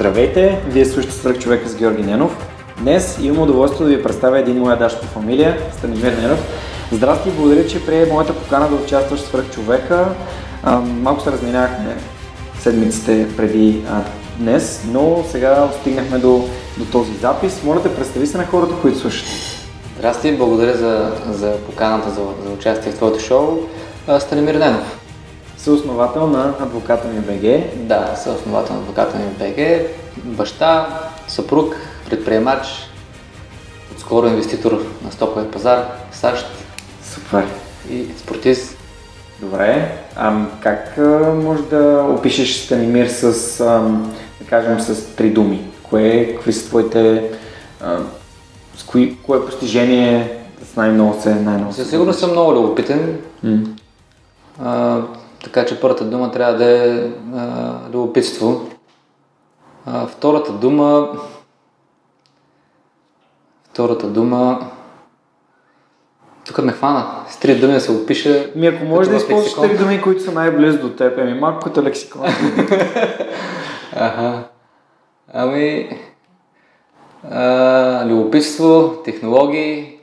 Здравейте, вие слушате Свърх човека с Георги Ненов. Днес имам удоволствие да ви представя един моя даш по фамилия, Станимир Ненов. Здрасти и благодаря, че прие моята покана да участваш в Свърх човека. Малко се разминахме седмиците преди а, днес, но сега стигнахме до, до този запис. Моля те, представи се на хората, които слушат. Здрасти, благодаря за, за поканата за, за участие в твоето шоу. Станимир Ненов съосновател на Адвоката ми БГ. Да, съосновател на Адвоката ми БГ, баща, съпруг, предприемач, отскоро инвеститор на стоковия пазар в САЩ. Супер. И спортист. Добре. А как може да опишеш Станимир с, да кажем, с три думи? Кое, какви са твоите, с кои, кое постижение с най-много се най-много Със сигурност съм много любопитен. Mm. А, така че първата дума трябва да е а, любопитство. А, втората дума. Втората дума. Тук ме хвана. С три думи да се опиша. Ми ако можеш да използваш три думи, които са най-близо до теб, ами малко като лексикон. ага. Ами. А, любопитство, технологии,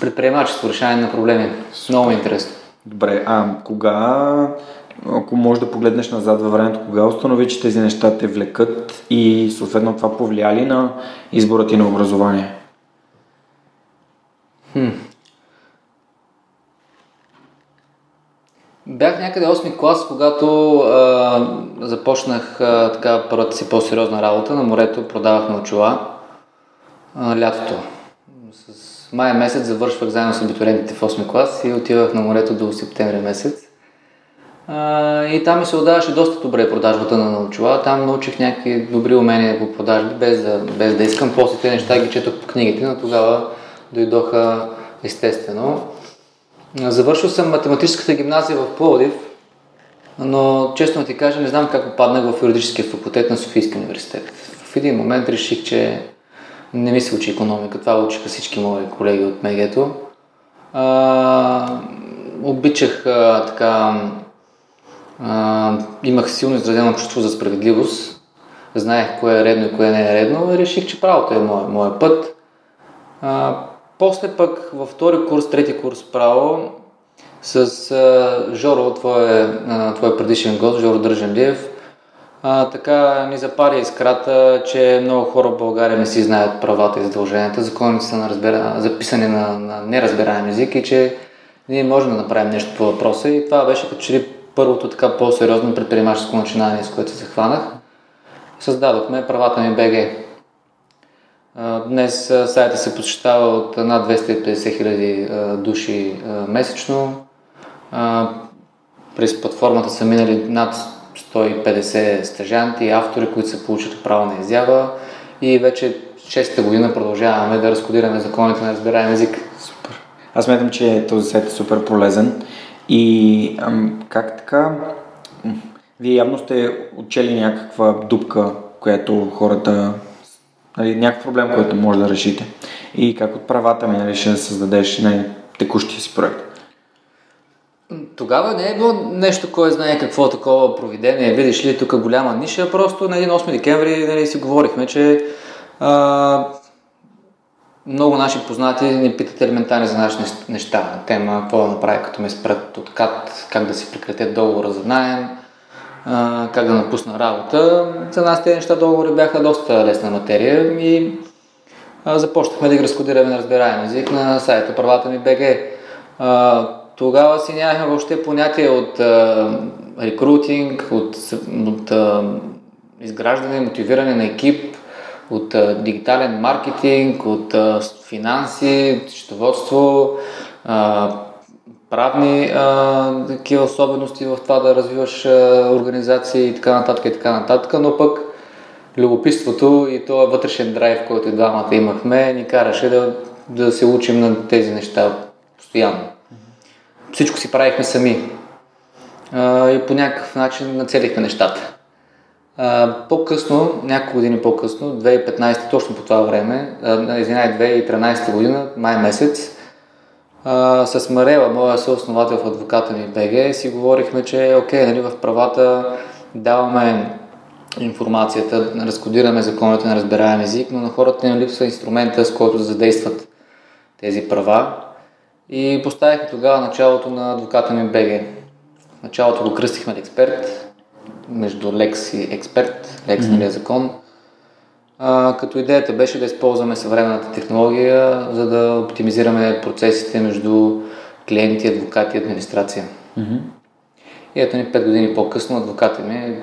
предприемачество, решение на проблеми. Много интересно. Добре, а кога, ако можеш да погледнеш назад във времето, кога установи, че тези неща те влекат и съответно това повлияли на избора ти на образование? Хм. Бях някъде 8 клас, когато а, започнах а, така първата си по-сериозна работа на морето, продавахме очила а, лятото май месец завършвах заедно с абитуриентите в 8 клас и отивах на морето до септември месец. И там ми се отдаваше доста добре продажбата на научила. Там научих някакви добри умения по продажби, без да, без да искам. После тези неща ги четох по книгите, но тогава дойдоха естествено. Завършил съм математическата гимназия в Пловдив, но честно ти кажа, не знам как попаднах в юридическия факултет на Софийския университет. В един момент реших, че не ми се учи економика, това учиха всички мои колеги от МГ-то. А, обичах а, така, имах силно изразено чувство за справедливост, знаех кое е редно и кое не е редно и реших, че правото е моят моя път. А, после пък във втори курс, трети курс право, с а, Жоро, твой, а, твой предишен гост, Жоро Държанлиев, а, така ни запали искрата, че много хора в България не си знаят правата и задълженията, законите са на разбира... записани на, на неразбираем език и че ние можем да направим нещо по въпроса и това беше като първото така по-сериозно предприемаческо начинание, с което се захванах. Създадохме правата ми БГ. Днес сайта се посещава от над 250 хиляди души месечно. През платформата са минали над 150 стъжанти и автори, които са получили право на изява и вече 6-та година продължаваме да разкодираме законите на разбираем език. Супер. Аз смятам, че този сайт е супер полезен и ам, как така? Вие явно сте учели някаква дупка, която хората нали, някакъв проблем, който може да решите. И как от правата ми нали, ще създадеш най-текущия си проект. Тогава не е било нещо, кой знае какво такова провидение. Видиш ли, тук голяма ниша, просто на един 8 декември нали, си говорихме, че а, много наши познати ни питат елементарни за наши неща. Тема, какво да направи, като ме спрат от КАТ, как да си прекратят договора за найем, как да напусна работа. За нас тези неща договори бяха доста лесна материя и започнахме да ги разкодираме на разбираем език на сайта правата ми БГ. Тогава си нямахме въобще понятие от рекрутинг, от, от изграждане, мотивиране на екип, от дигитален маркетинг, от а, финанси, счетоводство, правни такива особености в това да развиваш организации и така нататък и така нататък, но пък любопитството и този вътрешен драйв, който и двамата имахме, ни караше да, да се учим на тези неща постоянно. Всичко си правихме сами а, и по някакъв начин нацелихме нещата. По-късно, няколко години по-късно, 2015, точно по това време, извинай, 2013 година, май месец, а, с Марела, моя съосновател в адвоката ми БГ, си говорихме, че окей, нали, в правата даваме информацията, разкодираме законите на разбираем език, но на хората не липсва инструмента, с който да задействат тези права. И поставихме тогава началото на адвоката ми БГ. Началото го кръстихме експерт, между лекс и експерт, лекс mm-hmm. закон. А, като идеята беше да използваме съвременната технология, за да оптимизираме процесите между клиенти, адвокати и администрация. Mm-hmm. И ето ни 5 години по-късно адвоката ми е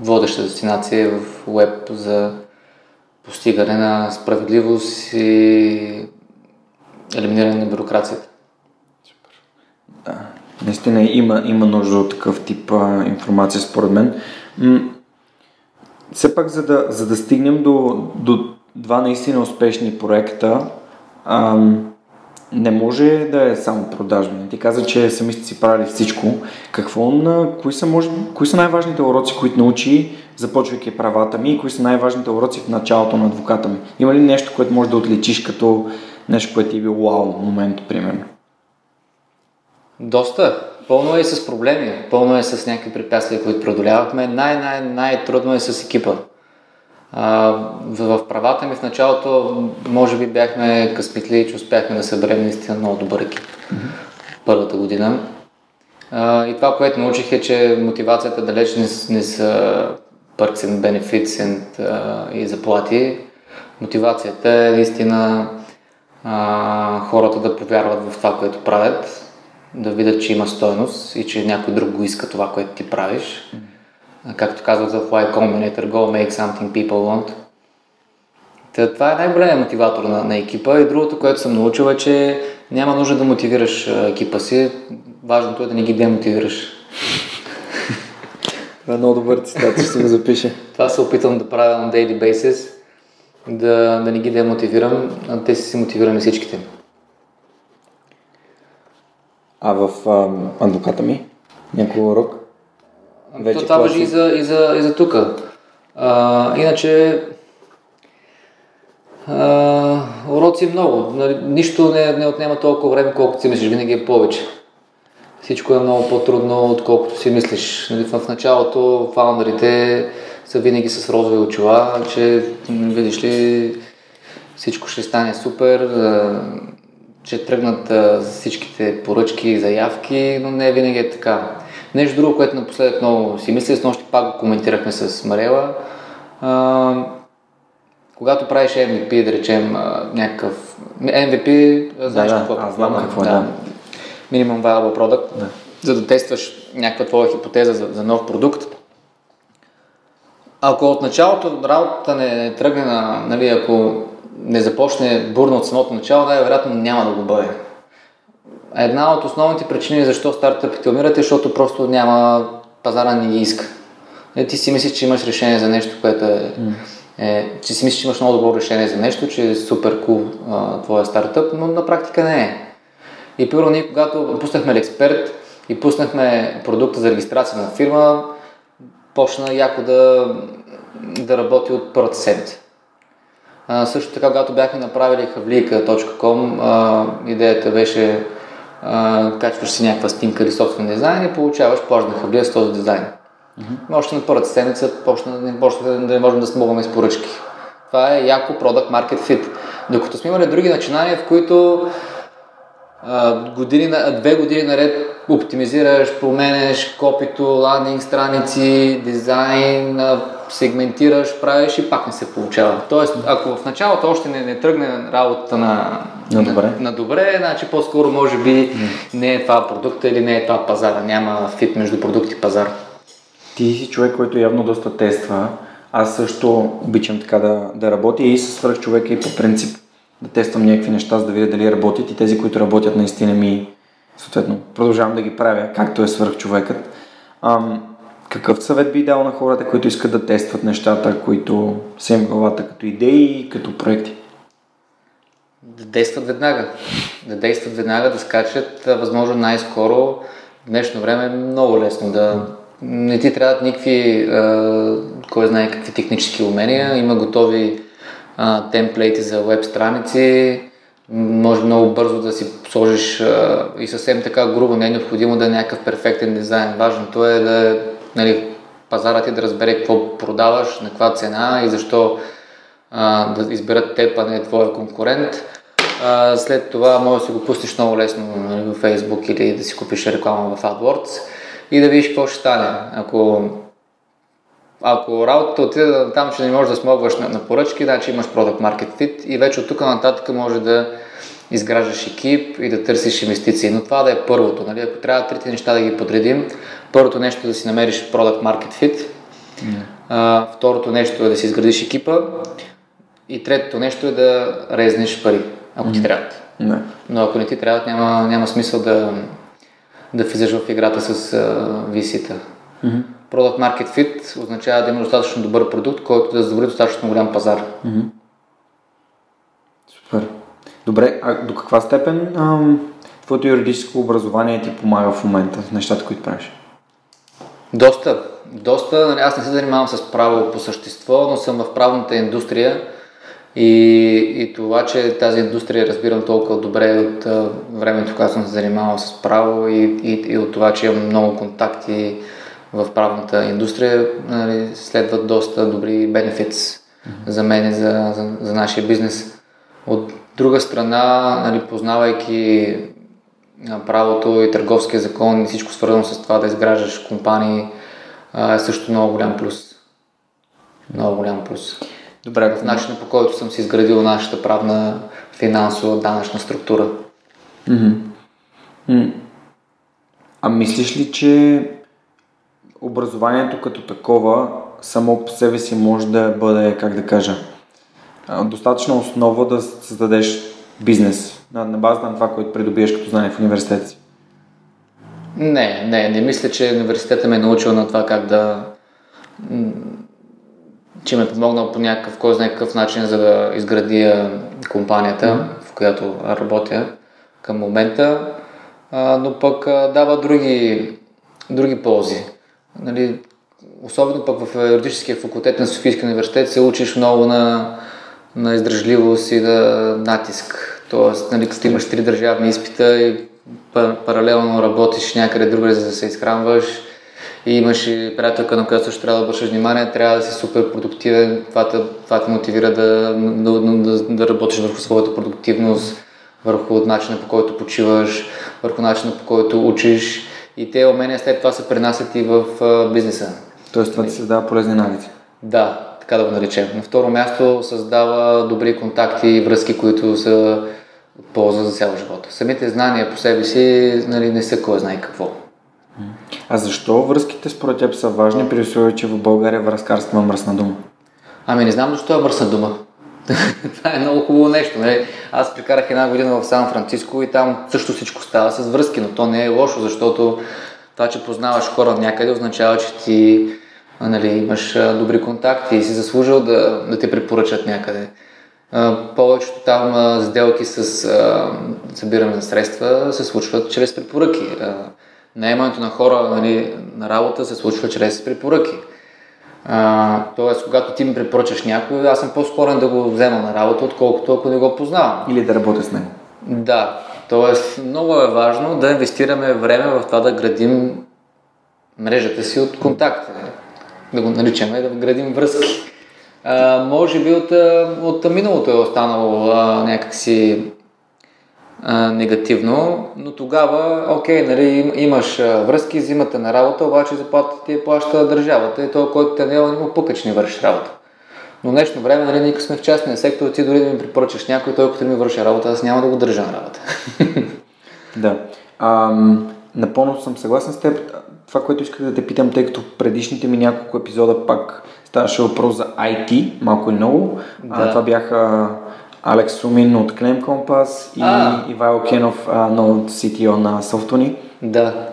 водеща дестинация в веб за постигане на справедливост и елиминиране на бюрокрацията. Наистина има, има нужда от такъв тип а, информация, според мен. М- все пак, за да, за да стигнем до, до два наистина успешни проекта, ам, не може да е само продажби. Ти каза, че сами сте си правили всичко. Какво на, кои, са, може, кои са най-важните уроци, които научи, започвайки правата ми и кои са най-важните уроци в началото на адвоката ми? Има ли нещо, което може да отличиш като нещо, което ти е било вау момент, примерно? Доста. Пълно е с проблеми, пълно е с някакви препятствия, които преодолявахме. Най-най-най-трудно е с екипа. А, в, в правата ми в началото, може би бяхме късметли, че успяхме да съберем наистина много добър екип mm-hmm. първата година. А, и това, което научих е, че мотивацията далеч не, не са perks and benefits and, а, и заплати. Мотивацията е наистина а, хората да повярват в това, което правят, да видят, че има стойност и че някой друг го иска това, което ти правиш. Mm-hmm както казват за Fly Combinator, go make something people want. Та, това е най-големият мотиватор на, на екипа и другото, което съм научил е, че няма нужда да мотивираш екипа си, важното е да не ги демотивираш. Това е много добър цитат, ще го запиша. това се опитвам да правя на daily basis, да, да не ги демотивирам, а те си мотивирани всичките. А в а, адвоката ми? Някой урок? Вече То това въжи и за, и за, и за тук. иначе а, уроци много. Нали, нищо не, не отнема толкова време, колкото си мислиш. Винаги е повече. Всичко е много по-трудно, отколкото си мислиш. Нали, в началото фаундерите са винаги с розови очила, че видиш ли всичко ще стане супер, че тръгнат всичките поръчки и заявки, но не винаги е така. Нещо друго, което напоследък много си мисля, с нощи пак го коментирахме с Марела. А, когато правиш MVP, да речем някакъв... MVP, знаеш да, какво е? Аз знам какво е, да. Minimum Viable Product. Да. За да тестваш някаква твоя хипотеза за, за нов продукт. Ако от началото работата не, не тръгне на, нали, ако не започне бурно от самото начало, най-вероятно няма да го бъде. Една от основните причини защо стартъпите умират е, защото просто няма пазара не ги иска. Е, ти си мислиш, че имаш решение за нещо, което е, е че си мислиш, че имаш много добро решение за нещо, че е супер кул cool, твоя стартъп, но на практика не е. И първо ние, когато пуснахме експерт и пуснахме продукта за регистрация на фирма, почна яко да, да работи от първата седмица. А, също така, когато бяхме направили havlika.com, идеята беше качваш си някаква снимка или собствен дизайн и получаваш плажна хабрия с този дизайн. Mm-hmm. Още на първата седмица почна, не, почна да не можем да смогваме с поръчки. Това е яко Product Market Fit. Докато сме имали други начинания, в които а, години, две години наред оптимизираш, променеш копито, ландинг страници, дизайн, сегментираш, правиш и пак не се получава. Тоест, ако в началото още не, не тръгне работата на, на, добре. на, на добре, значи по-скоро може би не е това продукта или не е това пазара. Няма фит между продукт и пазар. Ти си човек, който явно доста тества. Аз също обичам така да, да работя и с свърх човека и по принцип да тествам някакви неща, за да видя дали работят и тези, които работят наистина ми съответно продължавам да ги правя, както е свърх човекът. Ам, Какъв съвет би дал на хората, които искат да тестват нещата, които са им главата като идеи и като проекти? Да действат веднага. Да действат веднага, да скачат възможно най-скоро. В днешно време е много лесно да... Не ти трябват никакви, кой знае какви технически умения. Има готови темплейти за веб страници. Може много бързо да си сложиш а, и съвсем така грубо не е необходимо да е някакъв перфектен дизайн. Важното е да нали, пазарът ти да разбере какво продаваш, на каква цена и защо а, да изберат теб, а не твоя конкурент. А, след това може да си го пустиш много лесно нали, в Facebook или да си купиш реклама в AdWords и да видиш какво ще стане. Ако, ако работата отиде там, че не можеш да смогваш на, на поръчки, значи имаш Product Market Fit и вече от тук нататък може да изграждаш екип и да търсиш инвестиции. Но това да е първото. Нали? Ако трябва трите неща да ги подредим, първото нещо е да си намериш Product Market Fit, mm. а, второто нещо е да си изградиш екипа и третото нещо е да резнеш пари ако ти трябват. Не. Но ако не ти трябват, няма, няма смисъл да, да влизаш в играта с uh, VC-та. Mm-hmm. Product Market Fit означава да има достатъчно добър продукт, който да задоволи достатъчно голям пазар. Mm-hmm. Супер. Добре, а до каква степен ам, твоето юридическо образование ти помага в момента в нещата, които правиш? Доста. Доста. Нали, аз не се занимавам с право по същество, но съм в правната индустрия и, и това, че тази индустрия разбирам толкова добре от времето, когато съм се занимавал с право и, и, и от това, че имам много контакти в правната индустрия, нали, следват доста добри бенефитс mm-hmm. за мен и за, за, за нашия бизнес. От друга страна, нали, познавайки правото и търговския закон и всичко свързано с това да изграждаш компании, е също много голям плюс. Много голям плюс. Добре, в начина по който съм си изградил нашата правна, финансова, данъчна структура. Mm-hmm. А мислиш ли, че образованието като такова само по себе си може да бъде, как да кажа, достатъчна основа да създадеш бизнес на, на базата на това, което придобиеш като знание в университета си? Не, не, не мисля, че университета ме е научил на това как да че ме е помогнал по някакъв, кой знае какъв начин, за да изградя компанията, mm-hmm. в която работя към момента, а, но пък а, дава други, други ползи. Нали, особено пък в юридическия факултет на Софийския университет се учиш много на, на издръжливост и на натиск. Тоест, нали, като имаш три държавни изпита и паралелно работиш някъде другаде, за да се изхранваш, и имаш и приятелка, на която също трябва да обръщаш внимание, трябва да си супер продуктивен, това те, това те мотивира да, да, да, да работиш върху своята продуктивност, върху начина по който почиваш, върху начина по който учиш и те умения след това се пренасят и в бизнеса. Тоест това ти създава полезни навици. Да, така да го наречем. На второ място създава добри контакти и връзки, които са от полза за цял живота. Самите знания по себе си нали, не са кой знае какво. А защо връзките според теб са важни, при условие, че в България връзкарство е мръсна дума? Ами не знам защо е мръсна дума. Това е много хубаво нещо. Нали? Аз прекарах една година в Сан Франциско и там също всичко става с връзки, но то не е лошо, защото това, че познаваш хора някъде, означава, че ти нали, имаш добри контакти и си заслужил да, да те препоръчат някъде. повечето там сделки с събиране на средства се случват чрез препоръки наемането на хора нали, на работа се случва чрез препоръки. А, тоест, когато ти ми препоръчаш някой, аз съм по-скорен да го взема на работа, отколкото ако не го познавам. Или да работя с него. Да, т.е. много е важно да инвестираме време в това да градим мрежата си от контакти. Да го наричаме да градим връзки. А, може би от, от миналото е останало а, някакси а, негативно, но тогава, окей, нали, имаш връзки, взимате на работа, обаче заплатата ти е плаща държавата и той, който те не е, не му пука, че не вършиш работа. Но днешно време, нали, ние сме в частния сектор, ти дори да ми препоръчаш някой, той като ми върши работа, аз няма да го държа на работа. да. Ам, напълно съм съгласен с теб. Това, което исках да те питам, тъй като предишните ми няколко епизода пак ставаше въпрос за IT, малко и много. Да. А, това бяха Алекс Сумин от Claim Compass и а. Ивайло Кенов, от CTO на Softony. Да.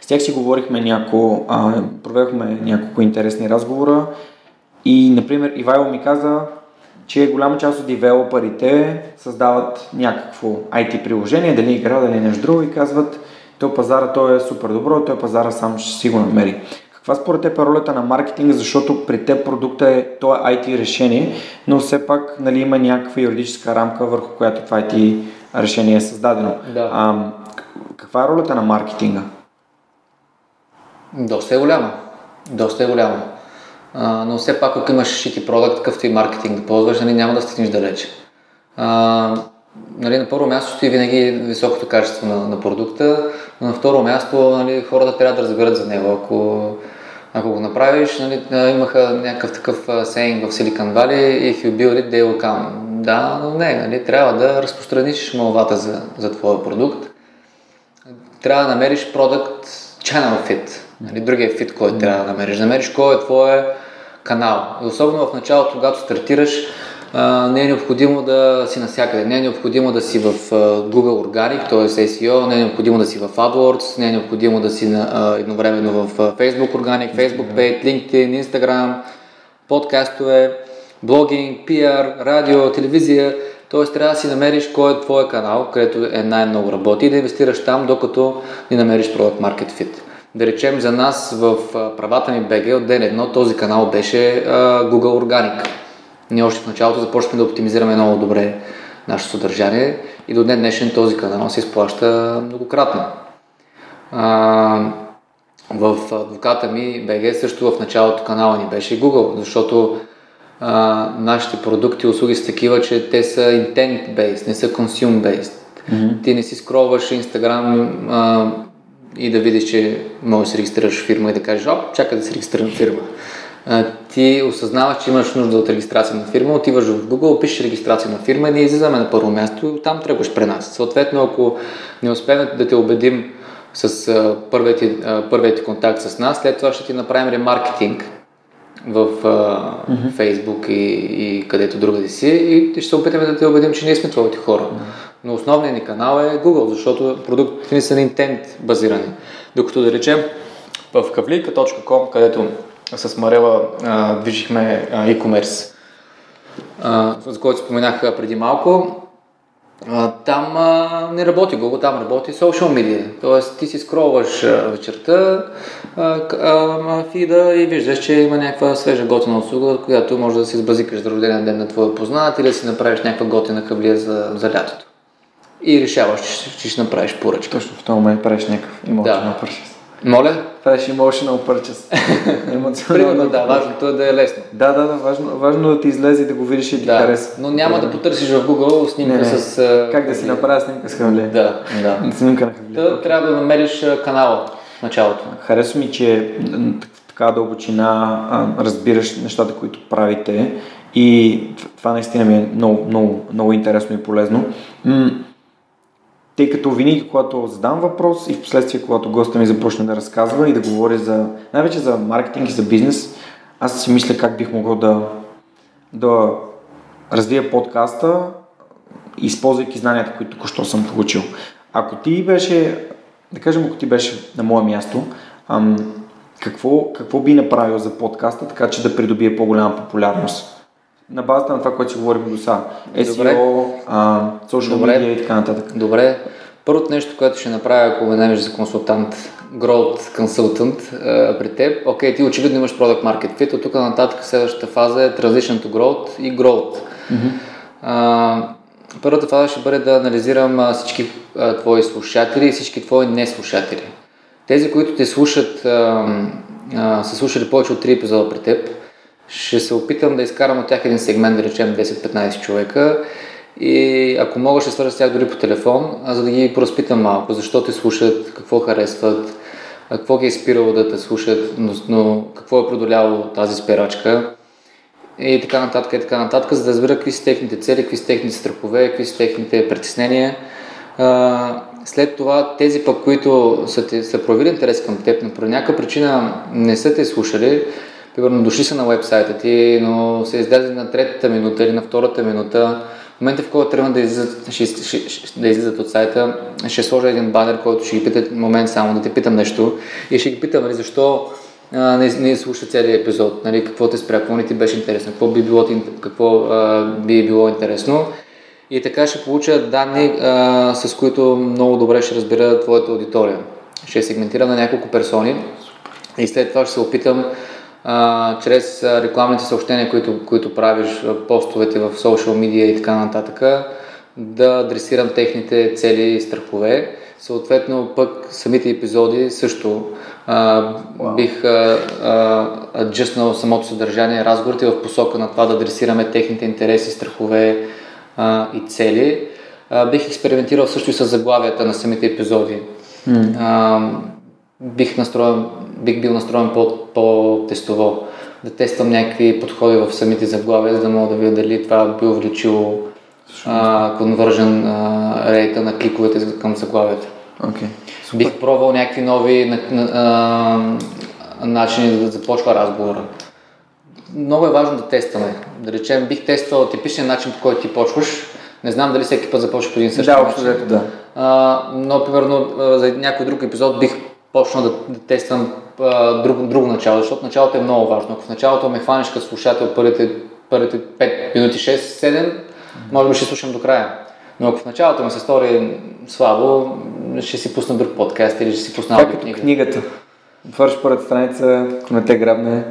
С тях си говорихме няколко, а, проведохме няколко интересни разговора и, например, Ивайло ми каза, че голяма част от девелоперите създават някакво IT приложение, дали игра, дали нещо друго и казват, той пазара, той е супер добро, той пазара сам ще си го намери. Каква според теб е ролята на маркетинга, защото при теб продукта е, то е IT решение, но все пак нали, има някаква юридическа рамка, върху която това IT решение е създадено. Да. А, каква е ролята на маркетинга? Доста е голяма. Доста е голяма. А, но все пак, ако имаш шити продукт, какъвто и маркетинг да ползваш, нали, няма да стигнеш далече. А, нали, на първо място стои винаги високото качество на, на продукта, но на второ място нали, хората трябва да разберат за него. Ако, ако го направиш, нали, имаха някакъв такъв сейнг в Silicon Valley, if you build it, they will come. Да, но не, нали, трябва да разпространиш малвата за, за твоя продукт. Трябва да намериш продукт channel fit, нали, другия фит, който трябва да намериш. Намериш кой е твоя канал. И особено в началото, когато стартираш, а, не е необходимо да си навсякъде. Не е необходимо да си в а, Google Organic, т.е. SEO, не е необходимо да си в AdWords, не е необходимо да си на, а, едновременно в Facebook Organic, Facebook Page, LinkedIn, Instagram, подкастове, блогинг, PR, радио, телевизия. Т.е. трябва да си намериш кой е твоя канал, където е най-много работи и да инвестираш там, докато не намериш Product Market Fit. Да речем за нас в правата ми BG от ден едно този канал беше а, Google Organic. Ние още в началото започнахме да оптимизираме много добре нашето съдържание и до ден днешен този канал се изплаща многократно. А, в адвоката ми BG също в началото канала ни беше Google, защото а, нашите продукти и услуги са такива, че те са intent-based, не са consume-based. Mm-hmm. Ти не си скролваш Instagram а, и да видиш, че можеш да се регистрираш фирма и да кажеш, оп, чакай да се регистрирам фирма. Ти осъзнаваш, че имаш нужда от регистрация на фирма, отиваш в Google, пишеш регистрация на фирма и ние излизаме на първо място и там тръгваш при нас. Съответно, ако не успеем да те убедим с първият, а, първият контакт с нас, след това ще ти направим ремаркетинг в а, mm-hmm. Facebook и, и където другаде си и ще се опитаме да те убедим, че ние сме твоите хора. Mm-hmm. Но основният ни канал е Google, защото продуктите ни са на интент базирани. Докато да речем в kavlika.com, където с Марела а, движихме а, e-commerce, а, за който споменах преди малко, а, там а, не работи Google, там работи social media. Тоест ти си скролваш а, вечерта а, а, фида и виждаш, че има някаква свежа готина услуга, която може да си сбазикаш за рождения ден на твоя познат или да си направиш някаква готина хавлия за, за лятото. И решаваш, че, че ще направиш поръчка. Точно в този момент правиш някакъв emotional Да. purchase. Моля? Правиш emotional purchase. Примерно, да, важното е да е лесно. Да, да, да, важно, важно да ти излезе и да го видиш и да ти Да, хареса. но няма да потърсиш в Google снимка Не, не. с... Как да си направя снимка с хавле? Да, да. Снимка на хавле. Та, трябва да намериш канала в началото. Харесва ми, че в така дълбочина а, разбираш нещата, които правите и това наистина ми е много, много, много интересно и полезно. Тъй като винаги, когато задам въпрос и в последствие, когато госта ми започне да разказва и да говори за, най-вече за маркетинг и за бизнес, аз си мисля как бих могъл да, да развия подкаста, използвайки знанията, които току-що съм получил. Ако ти беше, да кажем, ако ти беше на мое място, какво, какво би направил за подкаста, така че да придобие по-голяма популярност? На базата на това, което си говорим до сега. SEO, а, social Добре. media и така нататък. Добре. Първото нещо, което ще направя, ако ме намеш за консултант, growth consultant а, при теб, окей, ти очевидно имаш product market fit, от тук нататък следващата фаза е transition to growth и growth. А, първата фаза ще бъде да анализирам всички а, твои слушатели и всички твои неслушатели. Тези, които те слушат, а, а, са слушали повече от 3 епизода при теб, ще се опитам да изкарам от тях един сегмент, да речем 10-15 човека и ако мога ще свържа с тях дори по телефон, а за да ги поразпитам малко, защо те слушат, какво харесват, какво ги е спирало да те слушат, но, но какво е продоляло тази спирачка и така нататък, и така нататък, за да разбера какви са техните цели, какви са техните страхове, какви са техните притеснения. А, след това тези пък, които са, те, са проявили интерес към теб, но по някаква причина не са те слушали, примерно дошли са на вебсайта ти, но са излезли на третата минута или на втората минута, В момента, в който тръгнат да излизат, да излизат от сайта, ще сложа един банер, който ще ги пита момент само да те питам нещо и ще ги питам нали, защо а, не, не слуша целият епизод, нали, какво те спря, какво не ти беше интересно, какво би било, какво, а, би било интересно. И така ще получа данни, а, с които много добре ще разбера твоята аудитория. Ще сегментирам на няколко персони и след това ще се опитам а, чрез рекламните съобщения, които, които правиш, постовете в социал медиа и така нататък, да адресирам техните цели и страхове. Съответно, пък самите епизоди също а, wow. бих аджъснал самото съдържание, разговорите в посока на това да адресираме техните интереси, страхове а, и цели. А, бих експериментирал също и с заглавията на самите епизоди. Mm. А, бих, настроен, бих бил настроен по, по-тестово, да тествам някакви подходи в самите заглавия, за да мога да видя дали това би увеличило конвържен рейта на кликовете към заглавията. Okay. Бих пробвал някакви нови а, начини да започва разговора. Много е важно да тестваме. Да речем, бих тествал типичния начин, по който ти почваш. Не знам дали всеки път започва по един същи да, начин. Да, а, но, примерно, за някой друг епизод бих почнал да, да тествам а, друг, друго начало, защото началото е много важно. Ако в началото ме хванеш като слушател първите, първите 5 минути, 6-7, може би ще слушам до края. Но ако в началото ми се стори слабо, ще си пусна друг подкаст или ще си пусна като книга. книгата. Отваряш първата страница, ако не те грабне,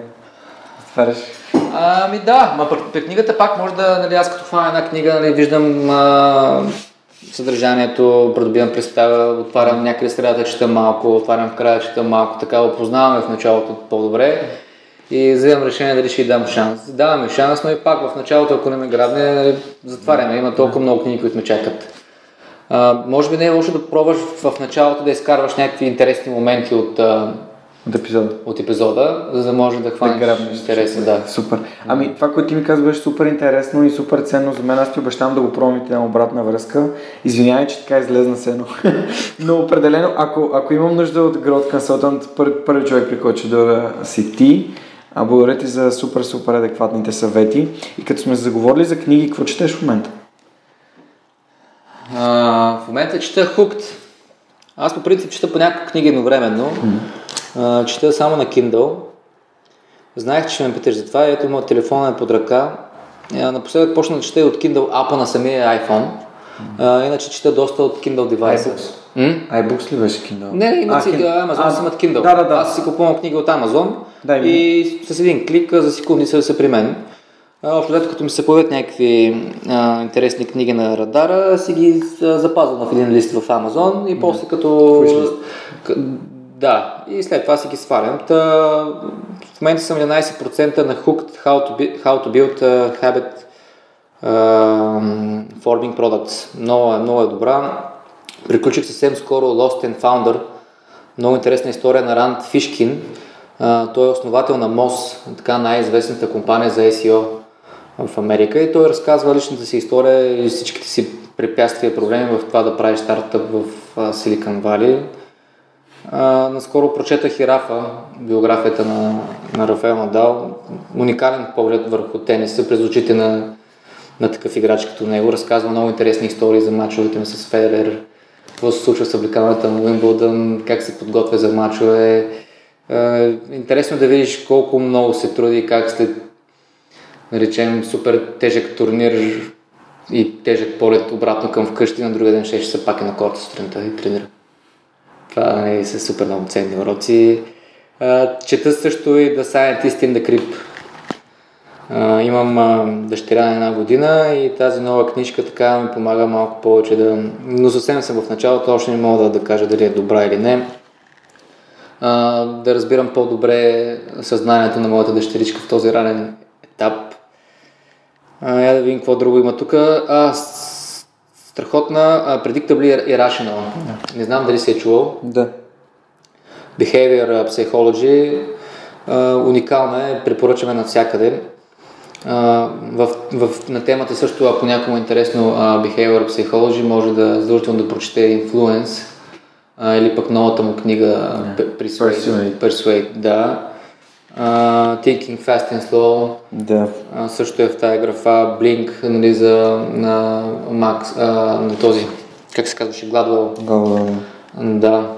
отваряш. Ами да, ма при книгата пак може да, нали, аз като хвана една книга, нали, виждам а, съдържанието, придобивам представа, отварям някъде средата, чета малко, отварям в края, чета малко, така опознаваме в началото по-добре и вземам решение дали ще й дам шанс. Даваме шанс, но и пак в началото, ако не ме грабне, нали, затваряме. Има толкова много книги, които ме чакат. А, може би не е лошо да пробваш в началото да изкарваш някакви интересни моменти от, от епизода. От епизода, за да може да хванеш да интереси. Да. Супер. Ами това, което ти ми казваш, беше супер интересно и супер ценно за мен. Аз ти обещавам да го пробвам и на обратна връзка. Извинявай, че така излезна сено. Но определено, ако, ако имам нужда от Growth Consultant, пър, първи човек, при който ще да си ти, а благодаря ти за супер, супер адекватните съвети. И като сме заговорили за книги, какво четеш в момента? А, в момента чета Hooked. Аз по принцип чета по някаква книга едновременно. Mm-hmm. А, чета само на Kindle. Знаех, че ще ме питаш за това. Ето моят телефон е под ръка. А, напоследък почна да чета и от Kindle апа на самия iPhone. А, иначе чета доста от Kindle devices. iBooks, iBooks ли беше Kindle? Не, не, имат си, Amazon а, си имат Kindle. Да, да, да. Аз си купувам книга от Amazon да, и с един клик за секунди са, са при мен. Общо дето, като ми се появят някакви а, интересни книги на радара, си ги запазвам в един лист в Амазон и после като... Да, и след това си ги свалям. Та, в момента съм 11% на Hooked How to, be, how to Build a Habit uh, Forming Products. Много, много е добра. Приключих съвсем скоро Lost and Founder. Много интересна история на Ранд Фишкин. Uh, той е основател на MOS, така най-известната компания за SEO в Америка и той разказва личната си история и всичките си препятствия проблеми в това да прави стартъп в Силикан Наскоро прочетах и Рафа, биографията на, на Рафаел Надал. Уникален поглед върху тениса през очите на, на такъв играч като него. Разказва много интересни истории за мачовете ми с Федерер, какво се случва с обликаването на Уимбълдън, как се подготвя за мачове. интересно е да видиш колко много се труди, как след речем, супер тежък турнир и тежък полет обратно към вкъщи, на другия ден ще, се пака на корта сутринта и тренира. Това нали, са супер много ценни уроци. чета също и The Scientist in the Crypt. имам а, дъщеря на една година и тази нова книжка така ми помага малко повече да... Но съвсем съм в началото, още не мога да, да кажа дали е добра или не. А, да разбирам по-добре съзнанието на моята дъщеричка в този ранен етап. А, я да видим какво друго има тук. А, страхотна uh, Predictably Irrational. Не знам дали си е чувал. Да. Behavior Psychology. Uh, уникална е, препоръчаме навсякъде. Uh, в, в, на темата също, ако някому е интересно uh, Behavior Psychology, може да задължително да прочете Influence uh, или пък новата му книга yeah. Persuade. Persuade. Persuade. Да. Uh, Thinking Fast and Slow. Да. Uh, също е в тази графа. Blink, нали, за на, Макс, uh, на този, как се казваше, Гладвел. Гол, Да.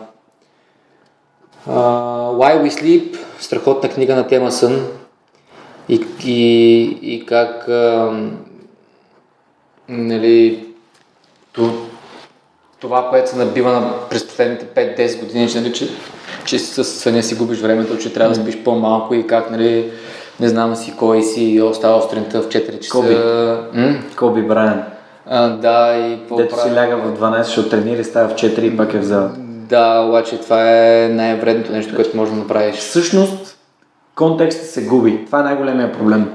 Uh, Why We Sleep, страхотна книга на тема сън и, и, и как uh, нали, то, това, което се набива на, през последните 5-10 години, че, нали, че, че с съня си губиш времето, че трябва да спиш по-малко и как, нали, не знам си кой си и остава сутринта в 4 часа. Коби. М? Коби Брайан. А, да, и какво Дето си ляга в 12, ще тренира и става в 4 и пак е в залата. Да, обаче това е най-вредното нещо, което можеш да направиш. Всъщност, контекстът се губи. Това е най-големия проблем.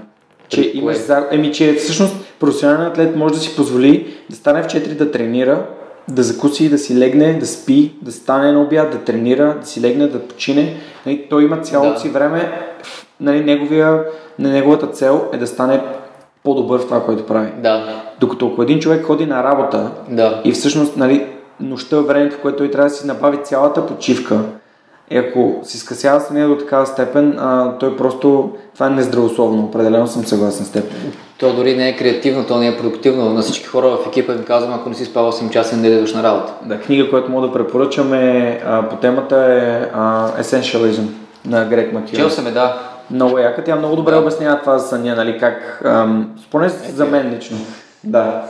Че имаш. Еми, че всъщност професионален атлет може да си позволи да стане в 4 да тренира, да закуси, да си легне, да спи, да стане на обяд, да тренира, да си легне, да почине. Нали, той има цялото Да. си време. Нали, неговия, на неговата цел е да стане по-добър в това, което прави. Да, Докато ако един човек ходи на работа да. и всъщност нали, нощта е времето, което той трябва да си набави цялата почивка, и ако си скъсява съня до такава степен, а, той просто... Това е нездравословно. Определено съм съгласен с теб. То дори не е креативно, то не е продуктивно. На всички хора в екипа им казвам, ако не си спал 8 часа, не идваш на работа. Да, книга, която мога да препоръчам е, а, по темата е а, Essentialism на Грег Макион. Чел съм е, да. Много яка. Тя много добре обяснява това за съня, нали, как... Ам, поне за мен лично. Да.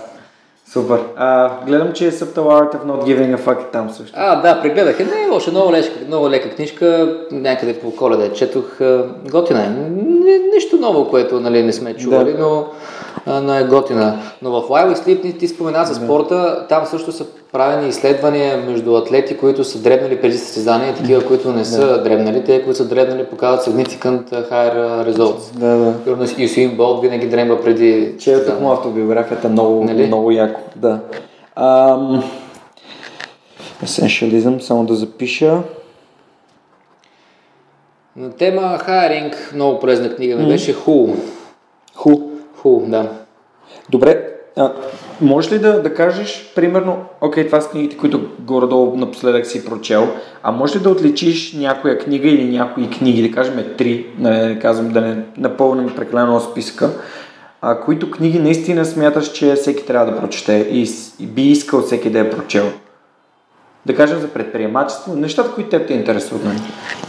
Супер. А, гледам, че е Subtle Art of Not Giving a Fuck е там също. А, да, прегледах. Е, не е лошо, много, лека, много лека книжка, някъде по коледа четох. Готина е. Не, нищо ново, което нали, не сме чували, Да. но, но е готина. Но в Wild Sleep ти, спомена за спорта, там също са правени изследвания между атлети, които са дребнали преди състезания и такива, които не са дребнали. Те, които са дребнали, показват significant higher results. Да, да. Юсуин Болт винаги дремва преди Четох му автобиографията много, Нали? много яко. Да. Ам... Essentialism, само да запиша. На тема хайринг, много полезна книга ми беше Who. Ху. Who, да. Добре, а, можеш ли да, да кажеш, примерно, окей, това са книгите, които горе-долу напоследък си прочел, а можеш ли да отличиш някоя книга или някои книги, да кажем три, да не казвам, да не напълним прекалено списка, а, които книги наистина смяташ, че всеки трябва да прочете и, и би искал всеки да е прочел? Да кажем за предприемачество, нещата, които теб те интересуват. Нали?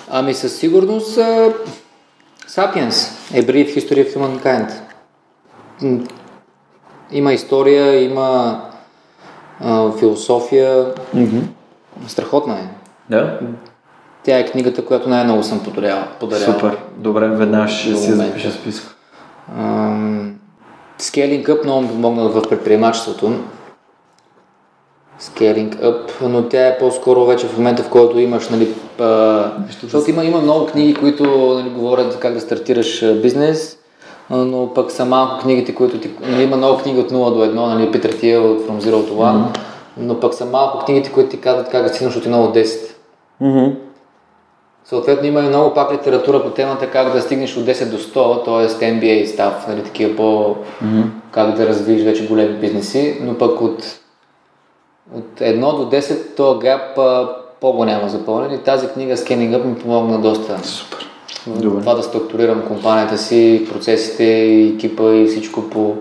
Ами със сигурност а, Sapiens, A Brief History of Humankind. Има история, има а, философия. Mm-hmm. Страхотна е. Да? Тя е книгата, която най-много съм подарял. подарял. Супер. Добре, веднага ще си запиша. Ам, Scaling Up много ми помогна в предприемачеството. Scaling Up, но тя е по-скоро вече в момента, в който имаш, нали, а, защото има, има много книги, които нали, говорят как да стартираш бизнес, но пък са малко книгите, които ти... Нали, има много книги от 0 до 1, нали, Питър Тиел от From Zero to One, но пък са малко книгите, които ти казват как да стигнеш от 1 до 10. Mm-hmm. Съответно има и много пак литература по темата как да стигнеш от 10 до 100, т.е. MBA став, нали, такива по... как да развиеш вече големи бизнеси, но пък от, от 1 до 10 то гап а, по-голямо запълнен и тази книга Scanning Up ми помогна доста. Супер. Добре. Това да структурирам компанията си, процесите, и екипа и всичко по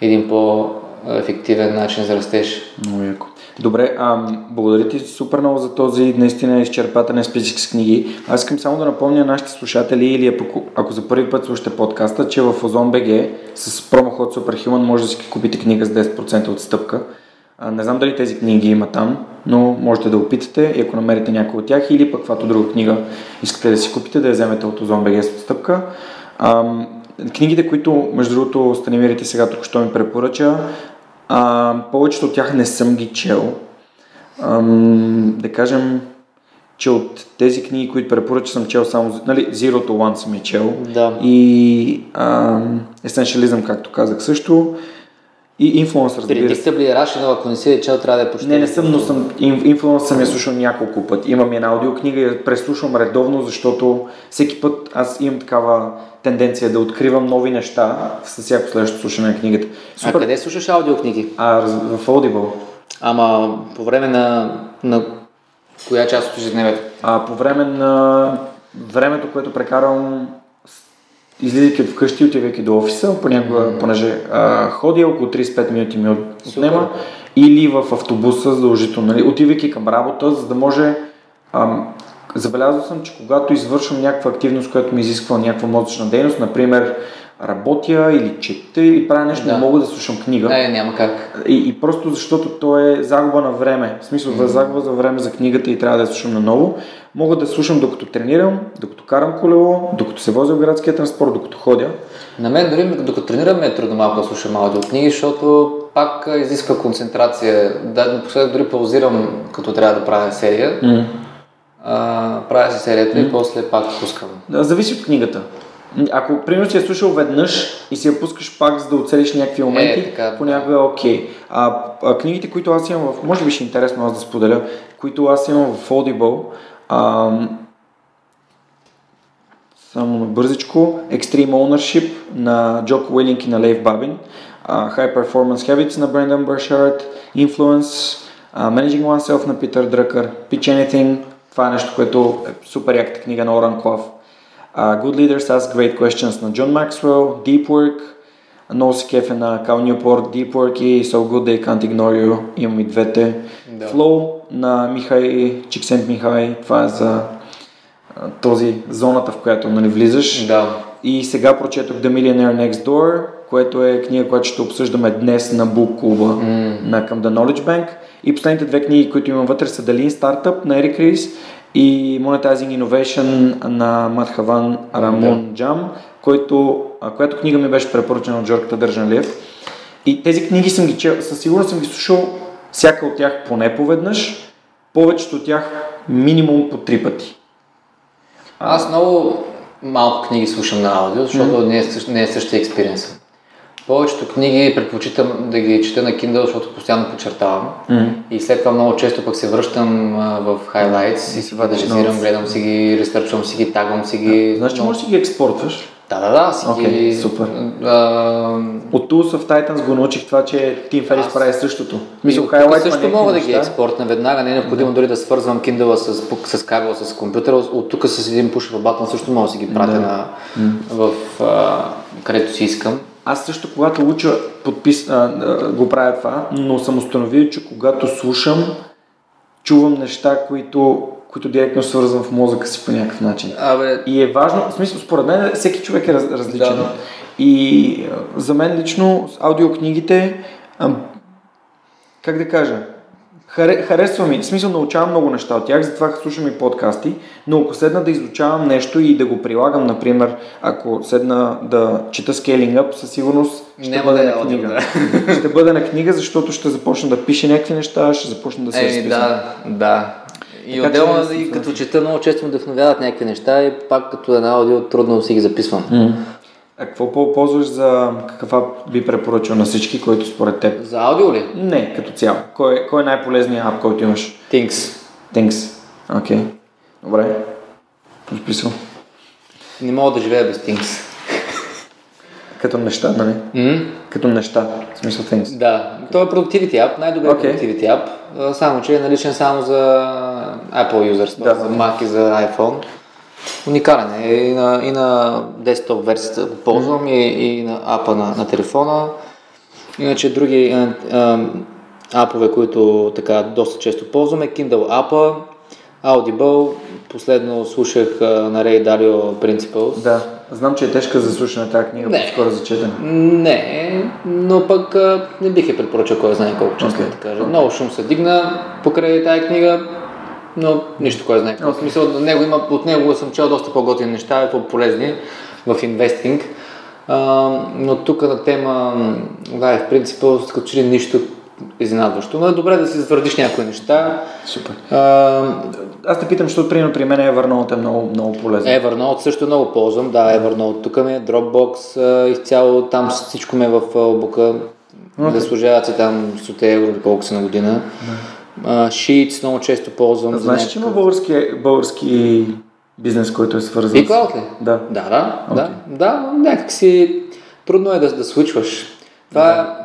един по-ефективен начин за растеж. Много яко. Добре, а, благодаря ти супер много за този наистина изчерпателен списък с книги. Аз искам само да напомня нашите слушатели или ако, ако за първи път слушате подкаста, че в Озон БГ с промоход Superhuman може да си купите книга с 10% отстъпка. Не знам дали тези книги има там, но можете да опитате и ако намерите някой от тях или пък каквато друга книга искате да си купите, да я вземете от БГ с отстъпка. Книгите, които между другото Станимирите сега тук що ми препоръча, а, повечето от тях не съм ги чел. Ам, да кажем, че от тези книги, които препоръча, съм чел само, нали, Zero to One съм я чел. Да. И ам, Essentialism, както казах също. И Influence, разбира се. Predictably Rational, ако не си я чел, трябва да я почти. Не, не съм, но съм, Ин- Influence съм я слушал няколко пъти. Имам една аудиокнига и я преслушвам редовно, защото всеки път аз имам такава тенденция да откривам нови неща с всяко следващо слушане на книгата. А къде слушаш аудиокниги? А, в Audible. Ама по време на, на коя част от ежедневието? А, по време на времето, което прекарвам излизайки от вкъщи, отивайки до офиса, понякога, mm-hmm. понеже а, ходя около 35 минути ми отнема, или в автобуса задължително, нали, отивайки към работа, за да може ам, забелязал съм, че когато извършвам някаква активност, която ми изисква някаква мозъчна дейност, например работя или чета или правя нещо, да. не мога да слушам книга. Да, няма как. И, и просто защото то е загуба на време. В смисъл, mm-hmm. загуба за време за книгата и трябва да я слушам наново. Мога да слушам докато тренирам, докато карам колело, докато се возя в градския транспорт, докато ходя. На мен дори докато тренирам е трудно малко да слушам аудиокниги, защото пак изисква концентрация. Да, напоследък дори паузирам, като трябва да правя серия. Mm. А, правя си серията mm. и после пак пускам. Да, зависи от книгата. Ако, примерно, си я слушал веднъж и си я пускаш пак, за да оцелиш някакви моменти, е, така, понякога е окей. Okay. А, а, книгите, които аз имам в... Може би ще е интересно аз да споделя, които аз имам в Audible, а, само на бързичко, Extreme Ownership на Джок Уилинг и на Лейв Бабин, uh, High Performance Habits на Брендан Бършард, Influence, uh, Managing Oneself на Питър Дръкър, Pitch Anything, това е нещо, което е супер яката книга на Оран Клав. Uh, Good Leaders Ask Great Questions на Джон Максвел, Deep Work, много се кефе на Кал Ньюпорт, Deep Work и So Good They Can't Ignore You, имам и двете. Да. Flow на Михай, Чиксент Михай, това е за този зоната, в която нали, влизаш. Да. И сега прочетох The Millionaire Next Door, което е книга, която ще обсъждаме днес на Book клуба mm. на към The Knowledge Bank. И последните две книги, които имам вътре са The Lean Startup на Ерик Рис и Monetizing Innovation на Мадхаван Рамон Джам, който, която книга ми беше препоръчена от Жорката Държанлиев. И тези книги съм ги чел, със сигурност съм ги слушал всяка от тях поне поведнъж, повечето от тях минимум по три пъти. Аз много малко книги слушам на аудио, защото mm-hmm. не, е, не е същия експириенс. Повечето книги предпочитам да ги чета на Kindle, защото постоянно подчертавам. Mm-hmm. И след това много често пък се връщам а, в highlights и си анализирам, гледам си ги, рестърчвам си ги, тагвам си ги. Знаеш, че можеш да си ги експортваш? Да, да, да, си okay, ги... супер. А... От Tools of Titans го научих това, че Тим Ферис Аз... прави същото. Мисля, също мога да ги експортна веднага, не е необходимо да. дори да свързвам Kindle с, с кабела, с компютъра. От тук с един push в батън също мога да си ги пратя да. на, в, а, където си искам. Аз също, когато уча, подпис, а, а, го правя това, но съм установил, че когато слушам, чувам неща, които, които директно свързвам в мозъка си по някакъв начин. Абе... И е важно, в смисъл, според мен всеки човек е раз, различен. Да. И а, за мен лично аудиокнигите, а, как да кажа, харесва ми, в смисъл научавам много неща от тях, затова слушам и подкасти, но ако седна да изучавам нещо и да го прилагам, например, ако седна да чета Scaling Up, със сигурност ще Не бъде да на книга. Да. ще бъде на книга, защото ще започна да пише някакви неща, ще започна да се Ей, да, да. И така, отделно, и като чета, много често ме вдъхновяват някакви неща и пак като една аудио трудно си ги записвам. Mm. А какво ползваш за каква би препоръчал на всички, които според теб? За аудио ли? Не, като цяло. Кой, кой е най-полезният ап, който имаш? Things. Things. Окей. Okay. Добре. Записвам. Не мога да живея без Things. Като неща, нали? Mm? Като неща, в смисъл Things. Да, той е Productivity App, най-добър okay. Productivity App, само че е наличен само за Apple users, да, за Mac и за iPhone. Уникален е и на, и на десктоп версията го ползвам и, и на апа на, на телефона. Иначе други а, а, апове, които така доста често ползваме, Kindle апа, Audible, последно слушах а, на Ray Dalio Principles. Да, знам, че е тежка за слушане тази книга, не, скоро за четене. Не, но пък а, не бих я препоръчал кой знае колко често okay. да кажа. Okay. Много шум се дигна покрай тази книга, но нищо кой знае. Okay. В смисъл, от него, има, от него съм чел доста по-готини неща, по-полезни в инвестинг. А, но тук на тема Life Principles, като че ли нищо изненадващо. Но е добре да си затвърдиш някои неща. Супер. А, Аз те питам, защото примерно при мен Evernote е много, много полезен. Evernote също много ползвам. Да, Evernote тук ми е Dropbox, изцяло там всичко ми е в облака. Okay. Да служават си там 100 евро или колко са на година. Yeah. Uh, Sheets много често ползвам. Знаеш, някакъв... че има български, български бизнес, който е свързан с... ли? Да. Да, да, okay. да, да, някакси трудно е да, да случваш. Това, да.